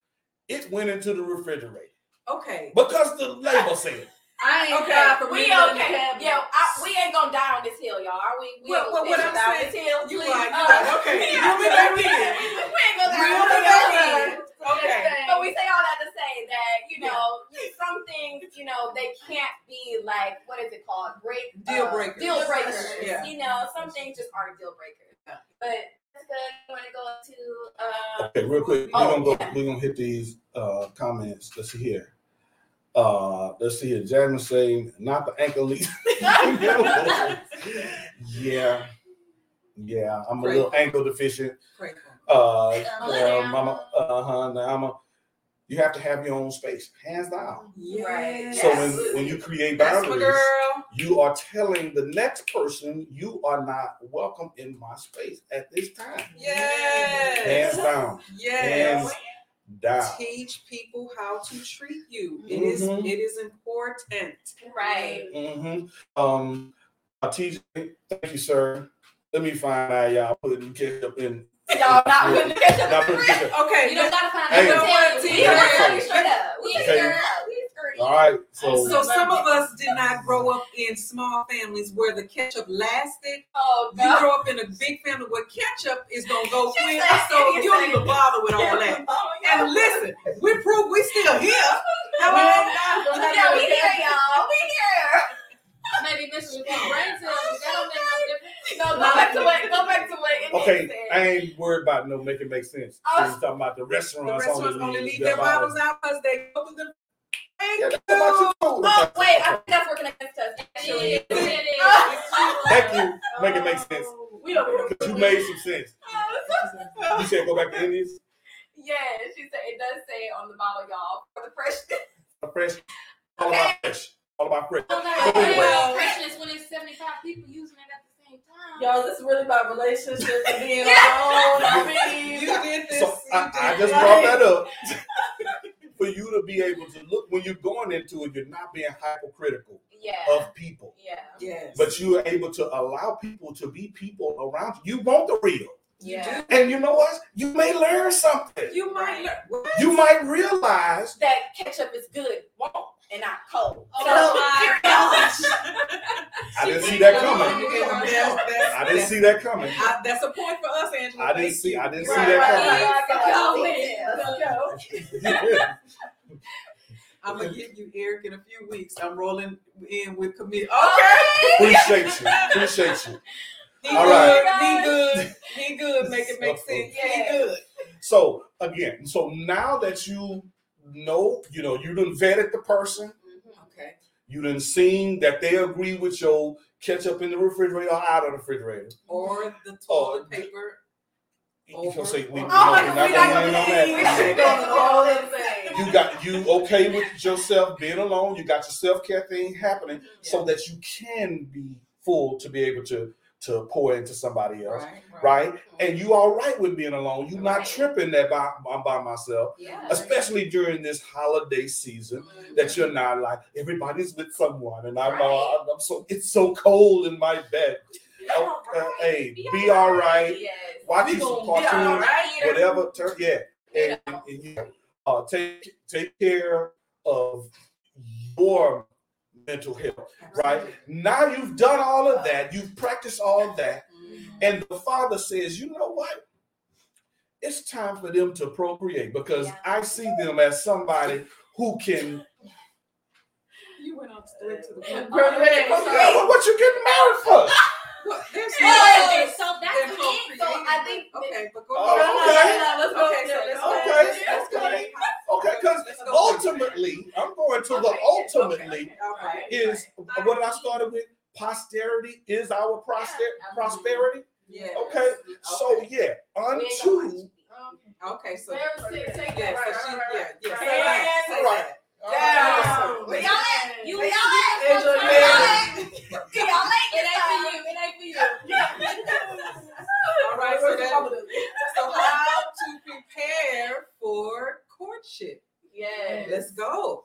it went into the refrigerator Okay. because the label said. I ain't Okay, got for We me to okay. Yeah, I, we ain't gonna die on this hill, y'all. Are we? We Well, ain't well, gonna what stay I'm down saying, this hill. you please. like, Uh, right, okay, yeah. reel me back in. we ain't gonna Reel die. me back in. Okay. But we say all that to say that you know some things you know they can't be like what is it called break Deal uh, breakers. deal breakers. Yeah. You know some things just aren't deal breakers. Yeah. But good. You want to go to uh, Okay, real quick, we're Oh, gonna go. yeah. We're gonna hit these uh, comments. Let's see here. Uh, let's see here. Jasmine saying not the ankle leak. yeah, yeah. I'm a Great. little ankle deficient. Great. Uh, uh, yeah. mama. Uh huh. Now I'm a. You have to have your own space, hands down. Yes. So when when you create boundaries, you are telling the next person you are not welcome in my space at this time. Yes. Hands down. Yes. Hands down. Teach people how to treat you. It is. Mhm. It is important. right. Mm-hmm. Um, TJ, thank you, sir. Let me find out y'all putting ketchup in. Y'all not putting the ketchup in the fridge. Okay. You don't gotta find Hey. out. You know what, We T? ain't Okay. straight up. We ain't Okay. straight up. We All right, so, So some of us did not grow up in small families where the ketchup lasted. Oh You grow up in a big family where ketchup is gonna go She quick, so you don't even bother with all that. Oh. And listen, we prove we still here. Hello. Yeah, we here, y'all. We here. maybe missing with your brain cells. but That don't make no difference. No, go back to what. Go back to what. Okay, said. I ain't worried about no make it make sense. Oh. We're talking about the The restaurants, restaurants only leave leave their bottles out because they open them. Yeah, Thank that's about you. Oh wait, I think that's working against us. Actually, It is. It is. Thank you. Make it make sense. we don't. Because you made some sense. Oh. You said go back to Indians. Yeah, she said it does say on the bottle, y'all, for the freshness. Fresh. All about fresh. All about fresh. I'm not Oh, well, well. freshness when it's 75 people using it at the same time. Y'all, this is really about relationships and being Yeah. alone. I mean, You did this. So you I, I just brought that up for you to be able to look when you're going into it. You're not being hypocritical Yeah. of people, Yeah. Yes. but you are able to allow people to be people around you. You want the real, Yeah. and you know what? You may learn something. you might learn. What? You might realize That ketchup is good, warm, and not cold. Oh, so, my here we go. I didn't see that coming. Yes, that's- I didn't see that coming. I- that's a point for us, Angela. I didn't see. you. I didn't see that right, coming. right. Let's go. I'm gonna get you, Eric, in a few weeks. I'm rolling in with committee. Oh, Okay. Appreciate you. Appreciate you. Be All good. right. Be good. Be good. Make it make sense. Be good. So again, so now that you know, you know, you done vetted the person, mm-hmm. Okay. you done seen that they agree with your ketchup in the refrigerator or out of the refrigerator. Or the Oh, toilet paper. You can say we, Oh, we my God, we're not not gonna gonna land be- on that. should go to all insane. You got you okay with yourself being alone. You got your self care thing happening, so that you can be full to be able to to pour into somebody else, Right. right? And you all right with being alone. You're not tripping that by, I'm by myself, Yeah. especially during this holiday season. That you're not like everybody's with someone, and I'm, Right. uh, I'm so it's so cold in my bed. Oh, uh, hey, be all right. Yes. Watch some gonna be all cartoons, right. whatever. Turn, yeah, and, and you uh, take take care of your mental health. Right now, you've done all of that. You've practiced all that, and the father says, "You know what? It's time for them to procreate because Yeah. I see them as somebody who can. You went on straight to the point. Procreate. Yeah, what, what you getting married for? What? There's Yeah, no- so that's They're it. So I think Okay, but go Oh, okay. let's go. Okay, so let's go. Okay, okay. Okay, because Let's ultimately, I'm going to the Okay, ultimately All right. is what I started with. Posterity is our proster- prosperity. Yes. Okay, so yeah, unto Okay, so Very. Take yeah, that so right, she, right, yeah, right, yeah, right. say that, say Right. that. Down. Where y'all at? You Where y'all at? Angela Where Bailey. y'all at? Y'all at? It ain't for you. It ain't for you. All right, so that, so how to prepare for courtship? Yes. Let's go.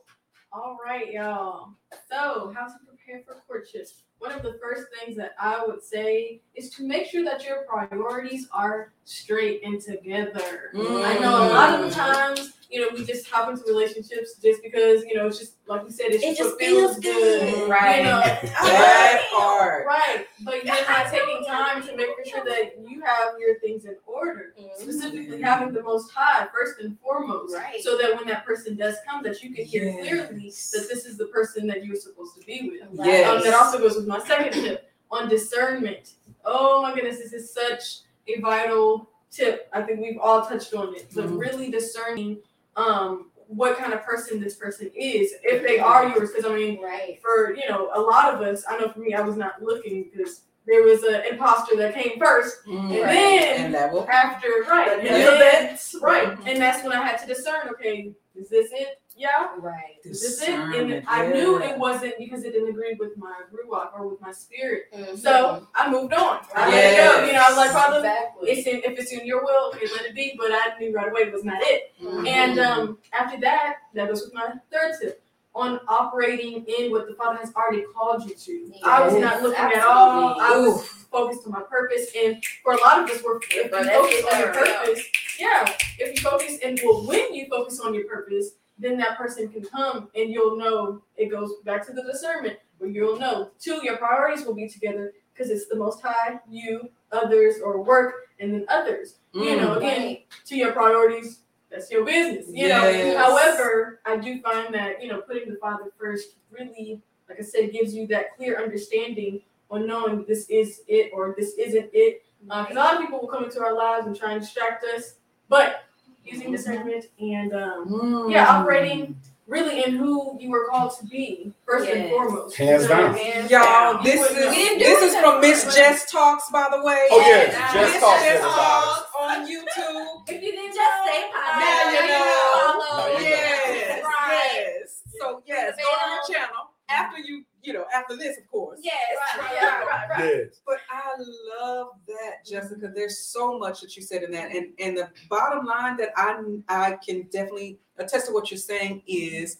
All right, y'all. So, how to prepare for courtship? One of the first things that I would say is to make sure that your priorities are straight and together. I know a lot of the times, you know, we just hop into relationships just because, you know, it's just like you said, it's It just just feels good. You Right. know, That part. right. But you're not taking time to make sure that you have your things in order. Mm-hmm. Specifically, having the Most High first and foremost, Right. so that when that person does come, that you can hear Yes. clearly that this is the person that you're supposed to be with. Yes. Um, that also goes with my second tip on discernment. Oh my goodness, this is such a vital tip. I think we've all touched on it, but Mhm. really discerning um, what kind of person this person is, if they are yours. Because I mean, Right. for you know a lot of us, I know for me, I was not looking because there was an imposter that came first, and Right. then And that after right, and Yeah. then, right, and that's when I had to discern. Okay, is this it? Yeah. Right. Is this it? And Discernment, I knew it wasn't because it didn't agree with my ruach or with my spirit. Mm-hmm. So I moved on. I let it go. You know, I was like, Father, exactly. it's in, if it's in your will, okay, let it be. But I knew right away it was not it. Mhm. And um, after that, that goes with my third tip on operating in what the Father has already called you to. I was not Yes, looking at all. I was focused on my purpose. And for a lot of us, we're, if you focus on your purpose, yeah, if you focus and well, when you focus on your purpose, then that person can come and you'll know it goes back to the discernment where you'll know. Two, your priorities will be together because it's the most high, you, others, or work, and then others. You mm, know, again, to your priorities, that's your business. You Yes. know. However, I do find that, you know, putting the Father first really, like I said, gives you that clear understanding on knowing this is it or this isn't it. Uh, because a lot of people will come into our lives and try and distract us, but using discernment and um, Mm. yeah, operating really in who you were called to be first and foremost. Hands down. hands Y'all, down. this You is know. We didn't do this it is that from. Miss Jess Talks, by the way. Oh yeah, Yes. Jess Miss talks Jess everybody. Talks on YouTube. If you didn't just say hi, Now hi, you know. follow. Now you know. Yes, Right. yes. So yes, go to her channel after you, you know, after this, of course. Yes. Right, yeah. right, right, right. Yes. But I love that, Jessica. There's so much that you said in that, and and the bottom line that I I can definitely attest to what you're saying is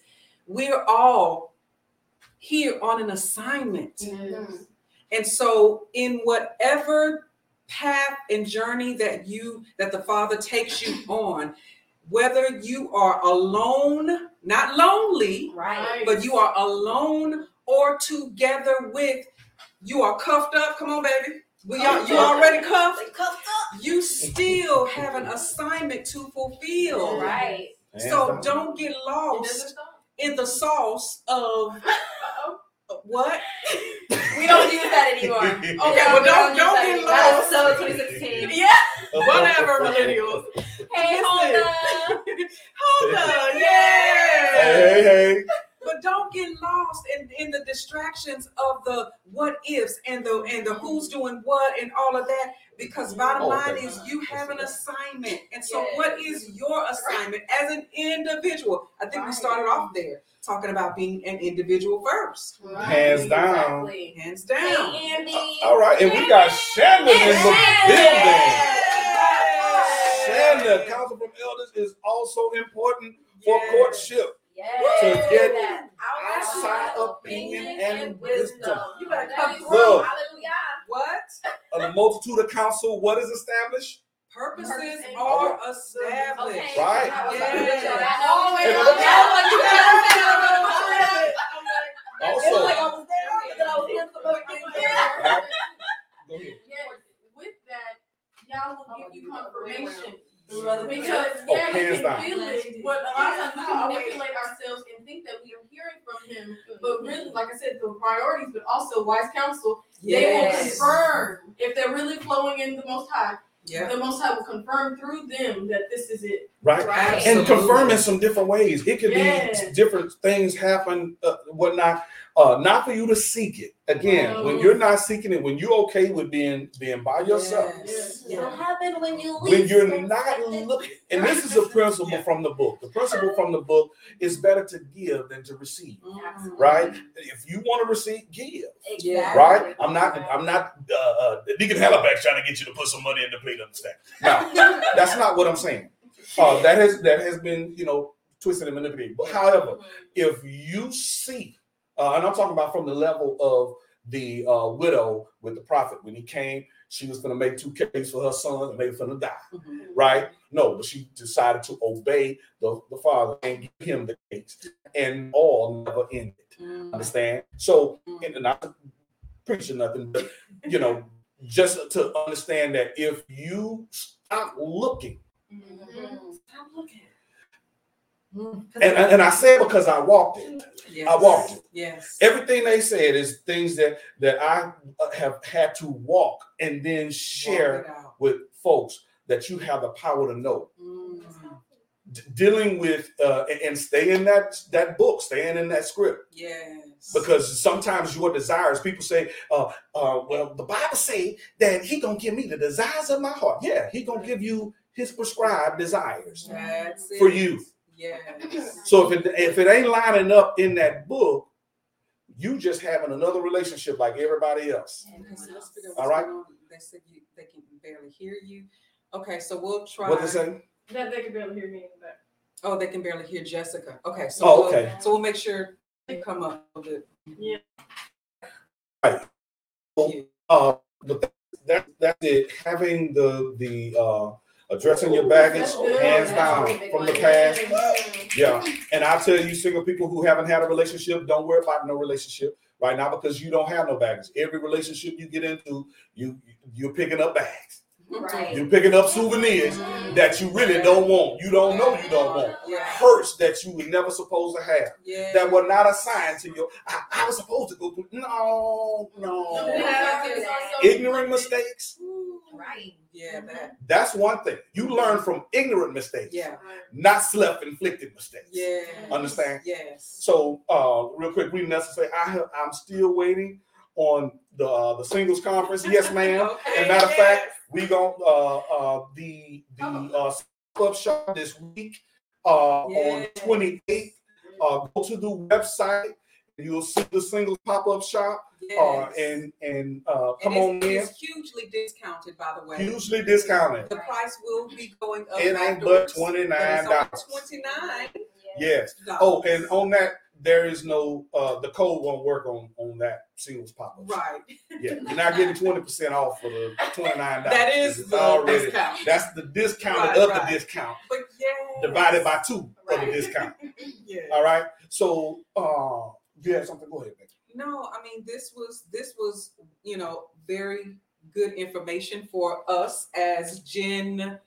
we're all here on an assignment, Yes. and so in whatever path and journey that you that the Father takes you on, whether you are alone, not lonely, Right. but you are alone or together with you are cuffed up come on baby we oh, are you already cuffed cuffed up. you still have an assignment to fulfill Right. So don't get lost in the sauce of what We don't use that anymore. okay well don't don't get use that lost anymore. So 2016. Yeah. whatever millennials Hey, Listen. Honda. hold on yeah hey, hey. But don't get lost in, in the distractions of the what ifs and the and the who's doing what and all of that because bottom Oh, line is you have an assignment and so Yes. what is your assignment as an individual i think we started off there talking about being an individual first Hands down. Exactly. hands down Hey, Andy. Uh, all right, and we got Shannon in the building. Shannon, counsel from elders is also important for Yes. courtship. Yes. To get that outside opinion and wisdom. You better come through. Look. Hallelujah. what A multitude of counsel, what is established? purposes Purpose and- are established Okay. Right. Yes. Always. And Always. look- Also, Huh? Go ahead. Yes. With that, y'all will give you confirmation. Because Oh, yeah, we can down. feel it, but a lot of times we can manipulate ourselves and think that we are hearing from him. But really, like I said, the priorities, but also wise counsel, they will Yes. confirm if they're really flowing in the Most High. yeah The Most High will confirm through them that this is it. Right. Right. And confirm in some different ways. It could Yes. be different things happen, uh, whatnot. Uh, not for you to seek it. Again, when Mm. you're not seeking it, when you're okay with being being by yourself, Yes. It'll Yeah. happen when you when you're not looking, and this is a principle Yeah. from the book. The principle from the book is better to give than to receive. Mhm. Right? If you want to receive, give. Exactly. Right? I'm not. I'm not. Uh, uh, Deacon Halifax trying to get you to put some money in the plate. Understand? No, that's not what I'm saying. Uh, that has that has been you know twisted and manipulated. But however, if you see, uh, and I'm talking about from the level of the uh, widow with the prophet when he came, she was going to make two cakes for her son and they were going to die. Mhm. Right? No, but she decided to obey the, the father and give him the cakes, and all never ended. Mhm. Understand? So, and not to preaching nothing, but you know, just to understand that if you stop looking, Mhm. Stop looking. And, and and I say it because I walked it. Yes. I walked it. Yes. Everything they said is things that that I uh, have had to walk and then share it with folks that you have the power to know. Mhm. D- dealing with uh, and- and stay in that that book, staying in that script. Yes. because sometimes your desires people say uh uh well the bible say that he gonna give me the desires of my heart yeah he gonna give you his prescribed desires That's it. for you Yes. so if it if it ain't lining up in that book you just having another relationship like everybody else Okay, so let's figure out All what's right. going on. They said you, they can barely hear you. Okay, so we'll try. what they say That they can barely hear me in the back. Oh, they can barely hear Jessica. Okay, so Oh, we'll- okay. so we'll make sure they come up a little bit. uh but that that's it having the the uh addressing your baggage hands down from the past. Yeah, and I tell you, single people who haven't had a relationship, don't worry about no relationship right now because you don't have no baggage. Every relationship you get into, you you're picking up bags. Right. You're picking up souvenirs that you really don't want. You don't know you don't want. Yeah. Hurts that you were never supposed to have. Yeah. That were not assigned to you. I, I was supposed to go through. No, no. Ignorant mistakes. Right. Yeah, that. That's one thing. You learn from ignorant mistakes, Yeah. not self-inflicted mistakes. Yeah. Understand? Yes. So, uh, real quick, we necessary. I have, I'm still waiting on the uh, the singles conference. Yes, ma'am. Okay. And matter of fact, we going uh uh the the uh up shop this week uh on 28th. Uh, go to the website. You'll see the single pop up shop. Uh, and and uh, And come it's, on in. It's hugely discounted, by the way. Hugely discounted. The price will be going up. It ain't but but $29. $29. Yes. Oh, and on that, there is no uh the code won't work on on that singles pop up. Right. Yeah, you're not getting twenty percent off for the twenty nine dollars. That is the discount. That's the discount Right, of right. the discount But yeah. divided by two of the discount. Yeah. All right. So, uh, you have something? Go ahead, Becky. No, I mean this was this was you know very good information for us as Gen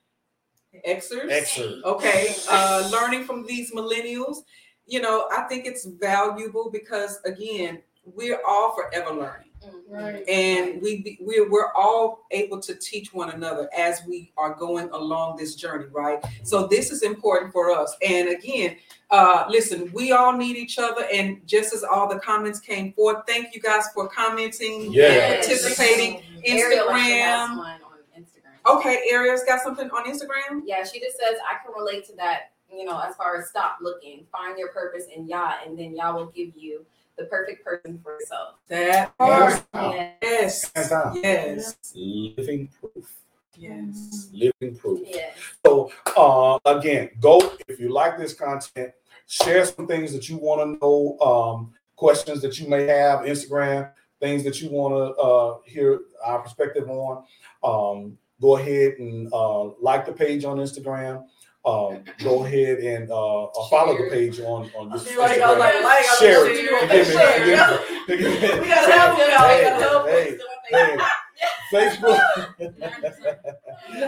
Xers. Xer. Okay, uh, learning from these millennials, you know, I think it's valuable because again, we're all forever learning, Right. and we we're we're all able to teach one another as we are going along this journey, right? So this is important for us. And again, uh, listen, we all need each other, and just as all the comments came forth, thank you guys for commenting, Yeah. and participating. Ariel Instagram. one Instagram. Okay, Ariel's got something on Instagram. Yeah, she just says I can relate to that. You know, as far as stop looking, find your purpose in Yah, and then Yah will give you the perfect person for yourself. That Hands part. Yes. Yes. Living proof. Yes. Living proof. Yeah. So uh, again, go if you like this content, share some things that you want to know, um, questions that you may have, Instagram, things that you want to uh, hear our perspective on. Um, go ahead and uh, like the page on Instagram. Um, go ahead and uh, uh, follow the page on on this like, I was like, Instagram. like, I Share it. like, you doing Forgive me, share. forgive me, forgive me. We gotta help you out. We Hey, help hey. Facebook.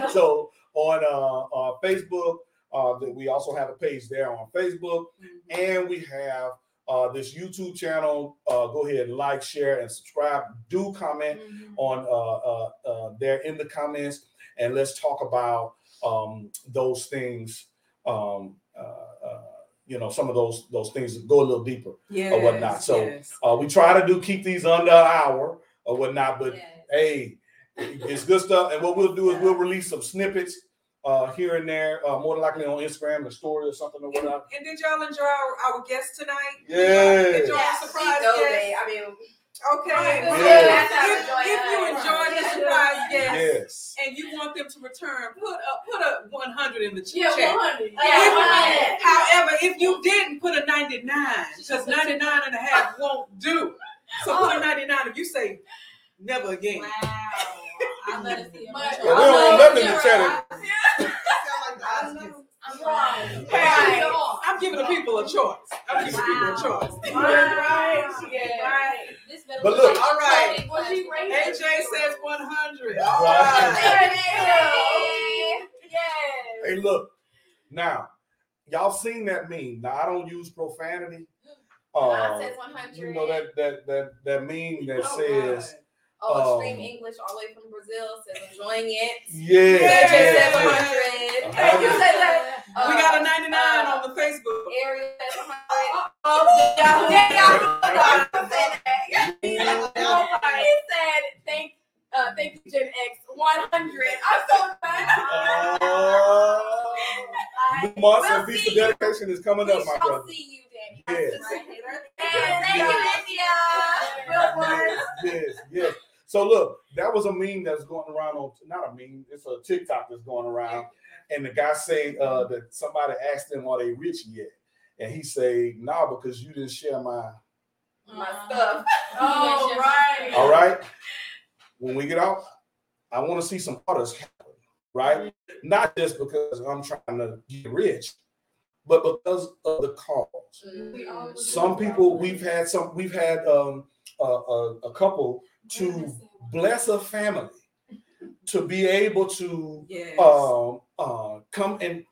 so on uh, uh, Facebook, uh, that we also have a page there on Facebook, and we have uh, this YouTube channel. Uh, go ahead and like, share, and subscribe. Do comment on uh, uh, uh, there in the comments, and let's talk about um, those things. Um, uh, uh, you know, some of those those things go a little deeper. yes, whatnot. So, yes. Uh, we try to do keep these under an hour or whatnot, but Yes. hey, it's good stuff. And what we'll do is we'll release some snippets uh, here and there, uh, more than likely on Instagram, the story or something or whatnot. And did y'all enjoy our, our guest tonight? Yeah. Enjoy Yeah, our surprise we know guest? they- I mean, Okay. Yeah. Well, Yeah. If, if you enjoy the surprise guest Yes. and you want them to return, put a put a 100 in the ch- Yeah, chat. 100. Yeah, If- 100. However, if you didn't put a 99, because 99 and a half won't do. So put a 99 if you say never again. Wow. I let it see. But- Well, we don't let them in the chat. Sound like the I'm wrong. Hey, Right. I'm giving the people a choice. I'm giving the people a choice. Right. Yeah. Right. This better But look- All right. Was she rated? AJ says 100. All Right. right. Yes. Hey, look. Now, y'all seen that meme. Now, I don't use profanity. Mine Uh, says 100. you know that that that that meme that All says, Oh, extreme um, English all the way from Brazil says enjoying it. yeah, Yeah. Yeah, said yeah. 100. Uh-huh. You said that. We got a 99 on the Facebook. Ariel said 100. Oh, yeah, yeah, yeah. I said that. He said, thank, uh, thank you, Gen X. 100. I'm so done. Uh, New months We'll feast of see dedication is coming We up, my brother. see you, Danny. Yes. And thank you, India. Yes, yes. So look, that was a meme that's going around on not a meme, it's a TikTok that's going around. And the guy say uh, that somebody asked him, are they rich yet? And he say, nah, because you didn't share my My stuff. Oh, right. all right. When we get out, I want to see some others happen, right? Not just because I'm trying to get rich, but because of the cause. Mm. Some people we've had some we've had um a, a, a couple to bless a family to be able to Yes. um uh come and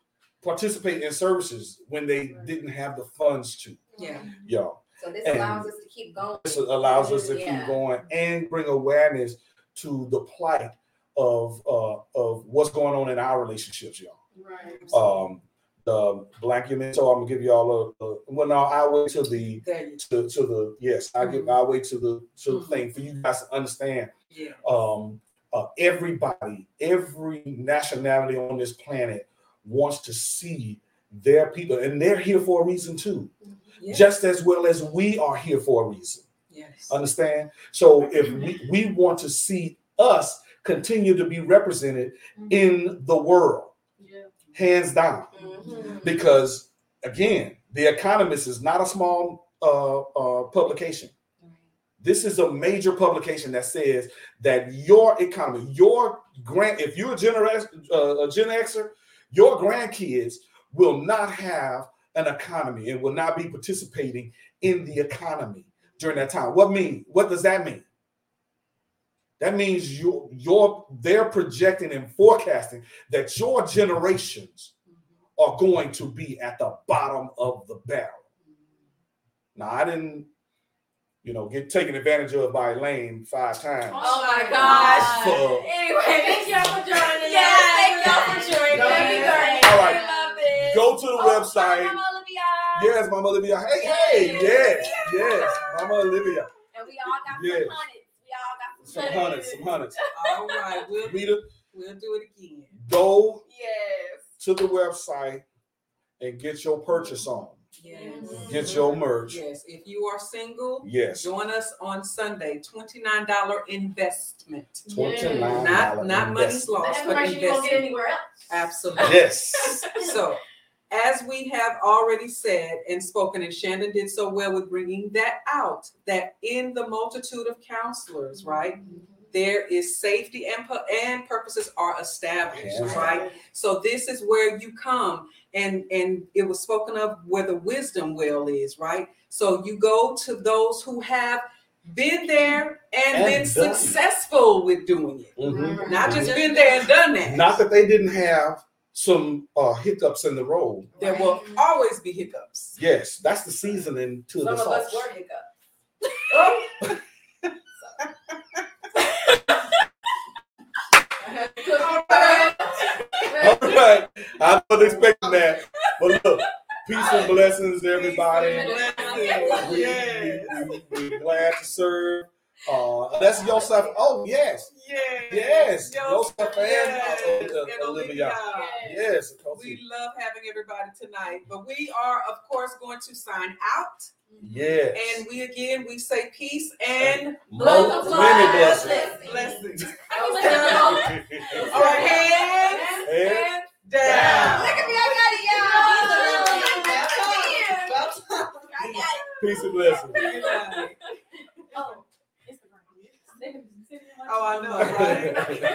participate in services when they didn't have the funds to yeah. y'all So this And- allows us to keep going. this allows us to Yeah. keep going and bring awareness to the plight of uh of what's going on in our relationships y'all Right. um the black human so i'm gonna give y'all a, a well now i wait to the to, to the yes i give i wait to the to the Mhm. thing for you guys to understand Yeah. um uh, everybody every nationality on this planet wants to see their people and they're here for a reason too Yeah. just as well as we are here for a reason Yes. understand so if we, we want to see us continue to be represented in the world Yeah. hands down Mhm. because again the economist is not a small uh, uh, publication this is a major publication that says that your economy, your grand, if you're a Gen, uh, a Gen Xer, your grandkids will not have an economy and will not be participating in the economy during that time. What mean? What does that mean? That means you your they're projecting and forecasting that your generations are going to be at the bottom of the barrel. Now I didn't, you know, get taken advantage of by Lane five times. Oh my gosh. For- Anyway, Thank y'all for joining Yes, us. thank y'all for joining. Go Happy All right. We love it. Go to the Oh, website. Mama Olivia. Yes, Mama Olivia. Hey, hey, yes, yes, Mama Olivia. And we all got Yes. some hundreds. We all got some, Some hundreds, some hundreds. All right. We'll, Rita, we'll do it again. go Yes. to the website and get your purchase on. Yes. Get your merch. Yes. If you are single, Yes. join us on Sunday. $29 investment. $29 Not not money's investment. lost, but information you won't get anywhere else. Absolutely. Yes. So, as we have already said and spoken, and Shannon did so well with bringing that out, that in the multitude of counselors, right, there is safety and pu- and purposes are established, Yes. right. So this is where you come, and and it was spoken of where the wisdom well is, right. So you go to those who have been there and, And been done it. successful with doing it, Mhm. not just been there and done that. Not that they didn't have some uh, hiccups in the road. There will always be hiccups. Yes, that's the seasoning to Some the of us sauce. were hiccups. All right, I wasn't expecting that, but look, Peace and blessings, everybody. Blessings. We, Yes. we, we, we glad to serve. Uh, that's Yosef. Oh yes, Yes. yes, Joseph, Yosef and yes, uh, uh, and Olivia. Olivia. Yes, We love having everybody tonight, but we are, of course, going to sign out. yes. And we again, we say peace and Mo- many blessings. blessings. I mean, like, All All right, hands Hands down. Look at me, I got it, y'all. Peace and blessings. Good night. Oh, I know, right?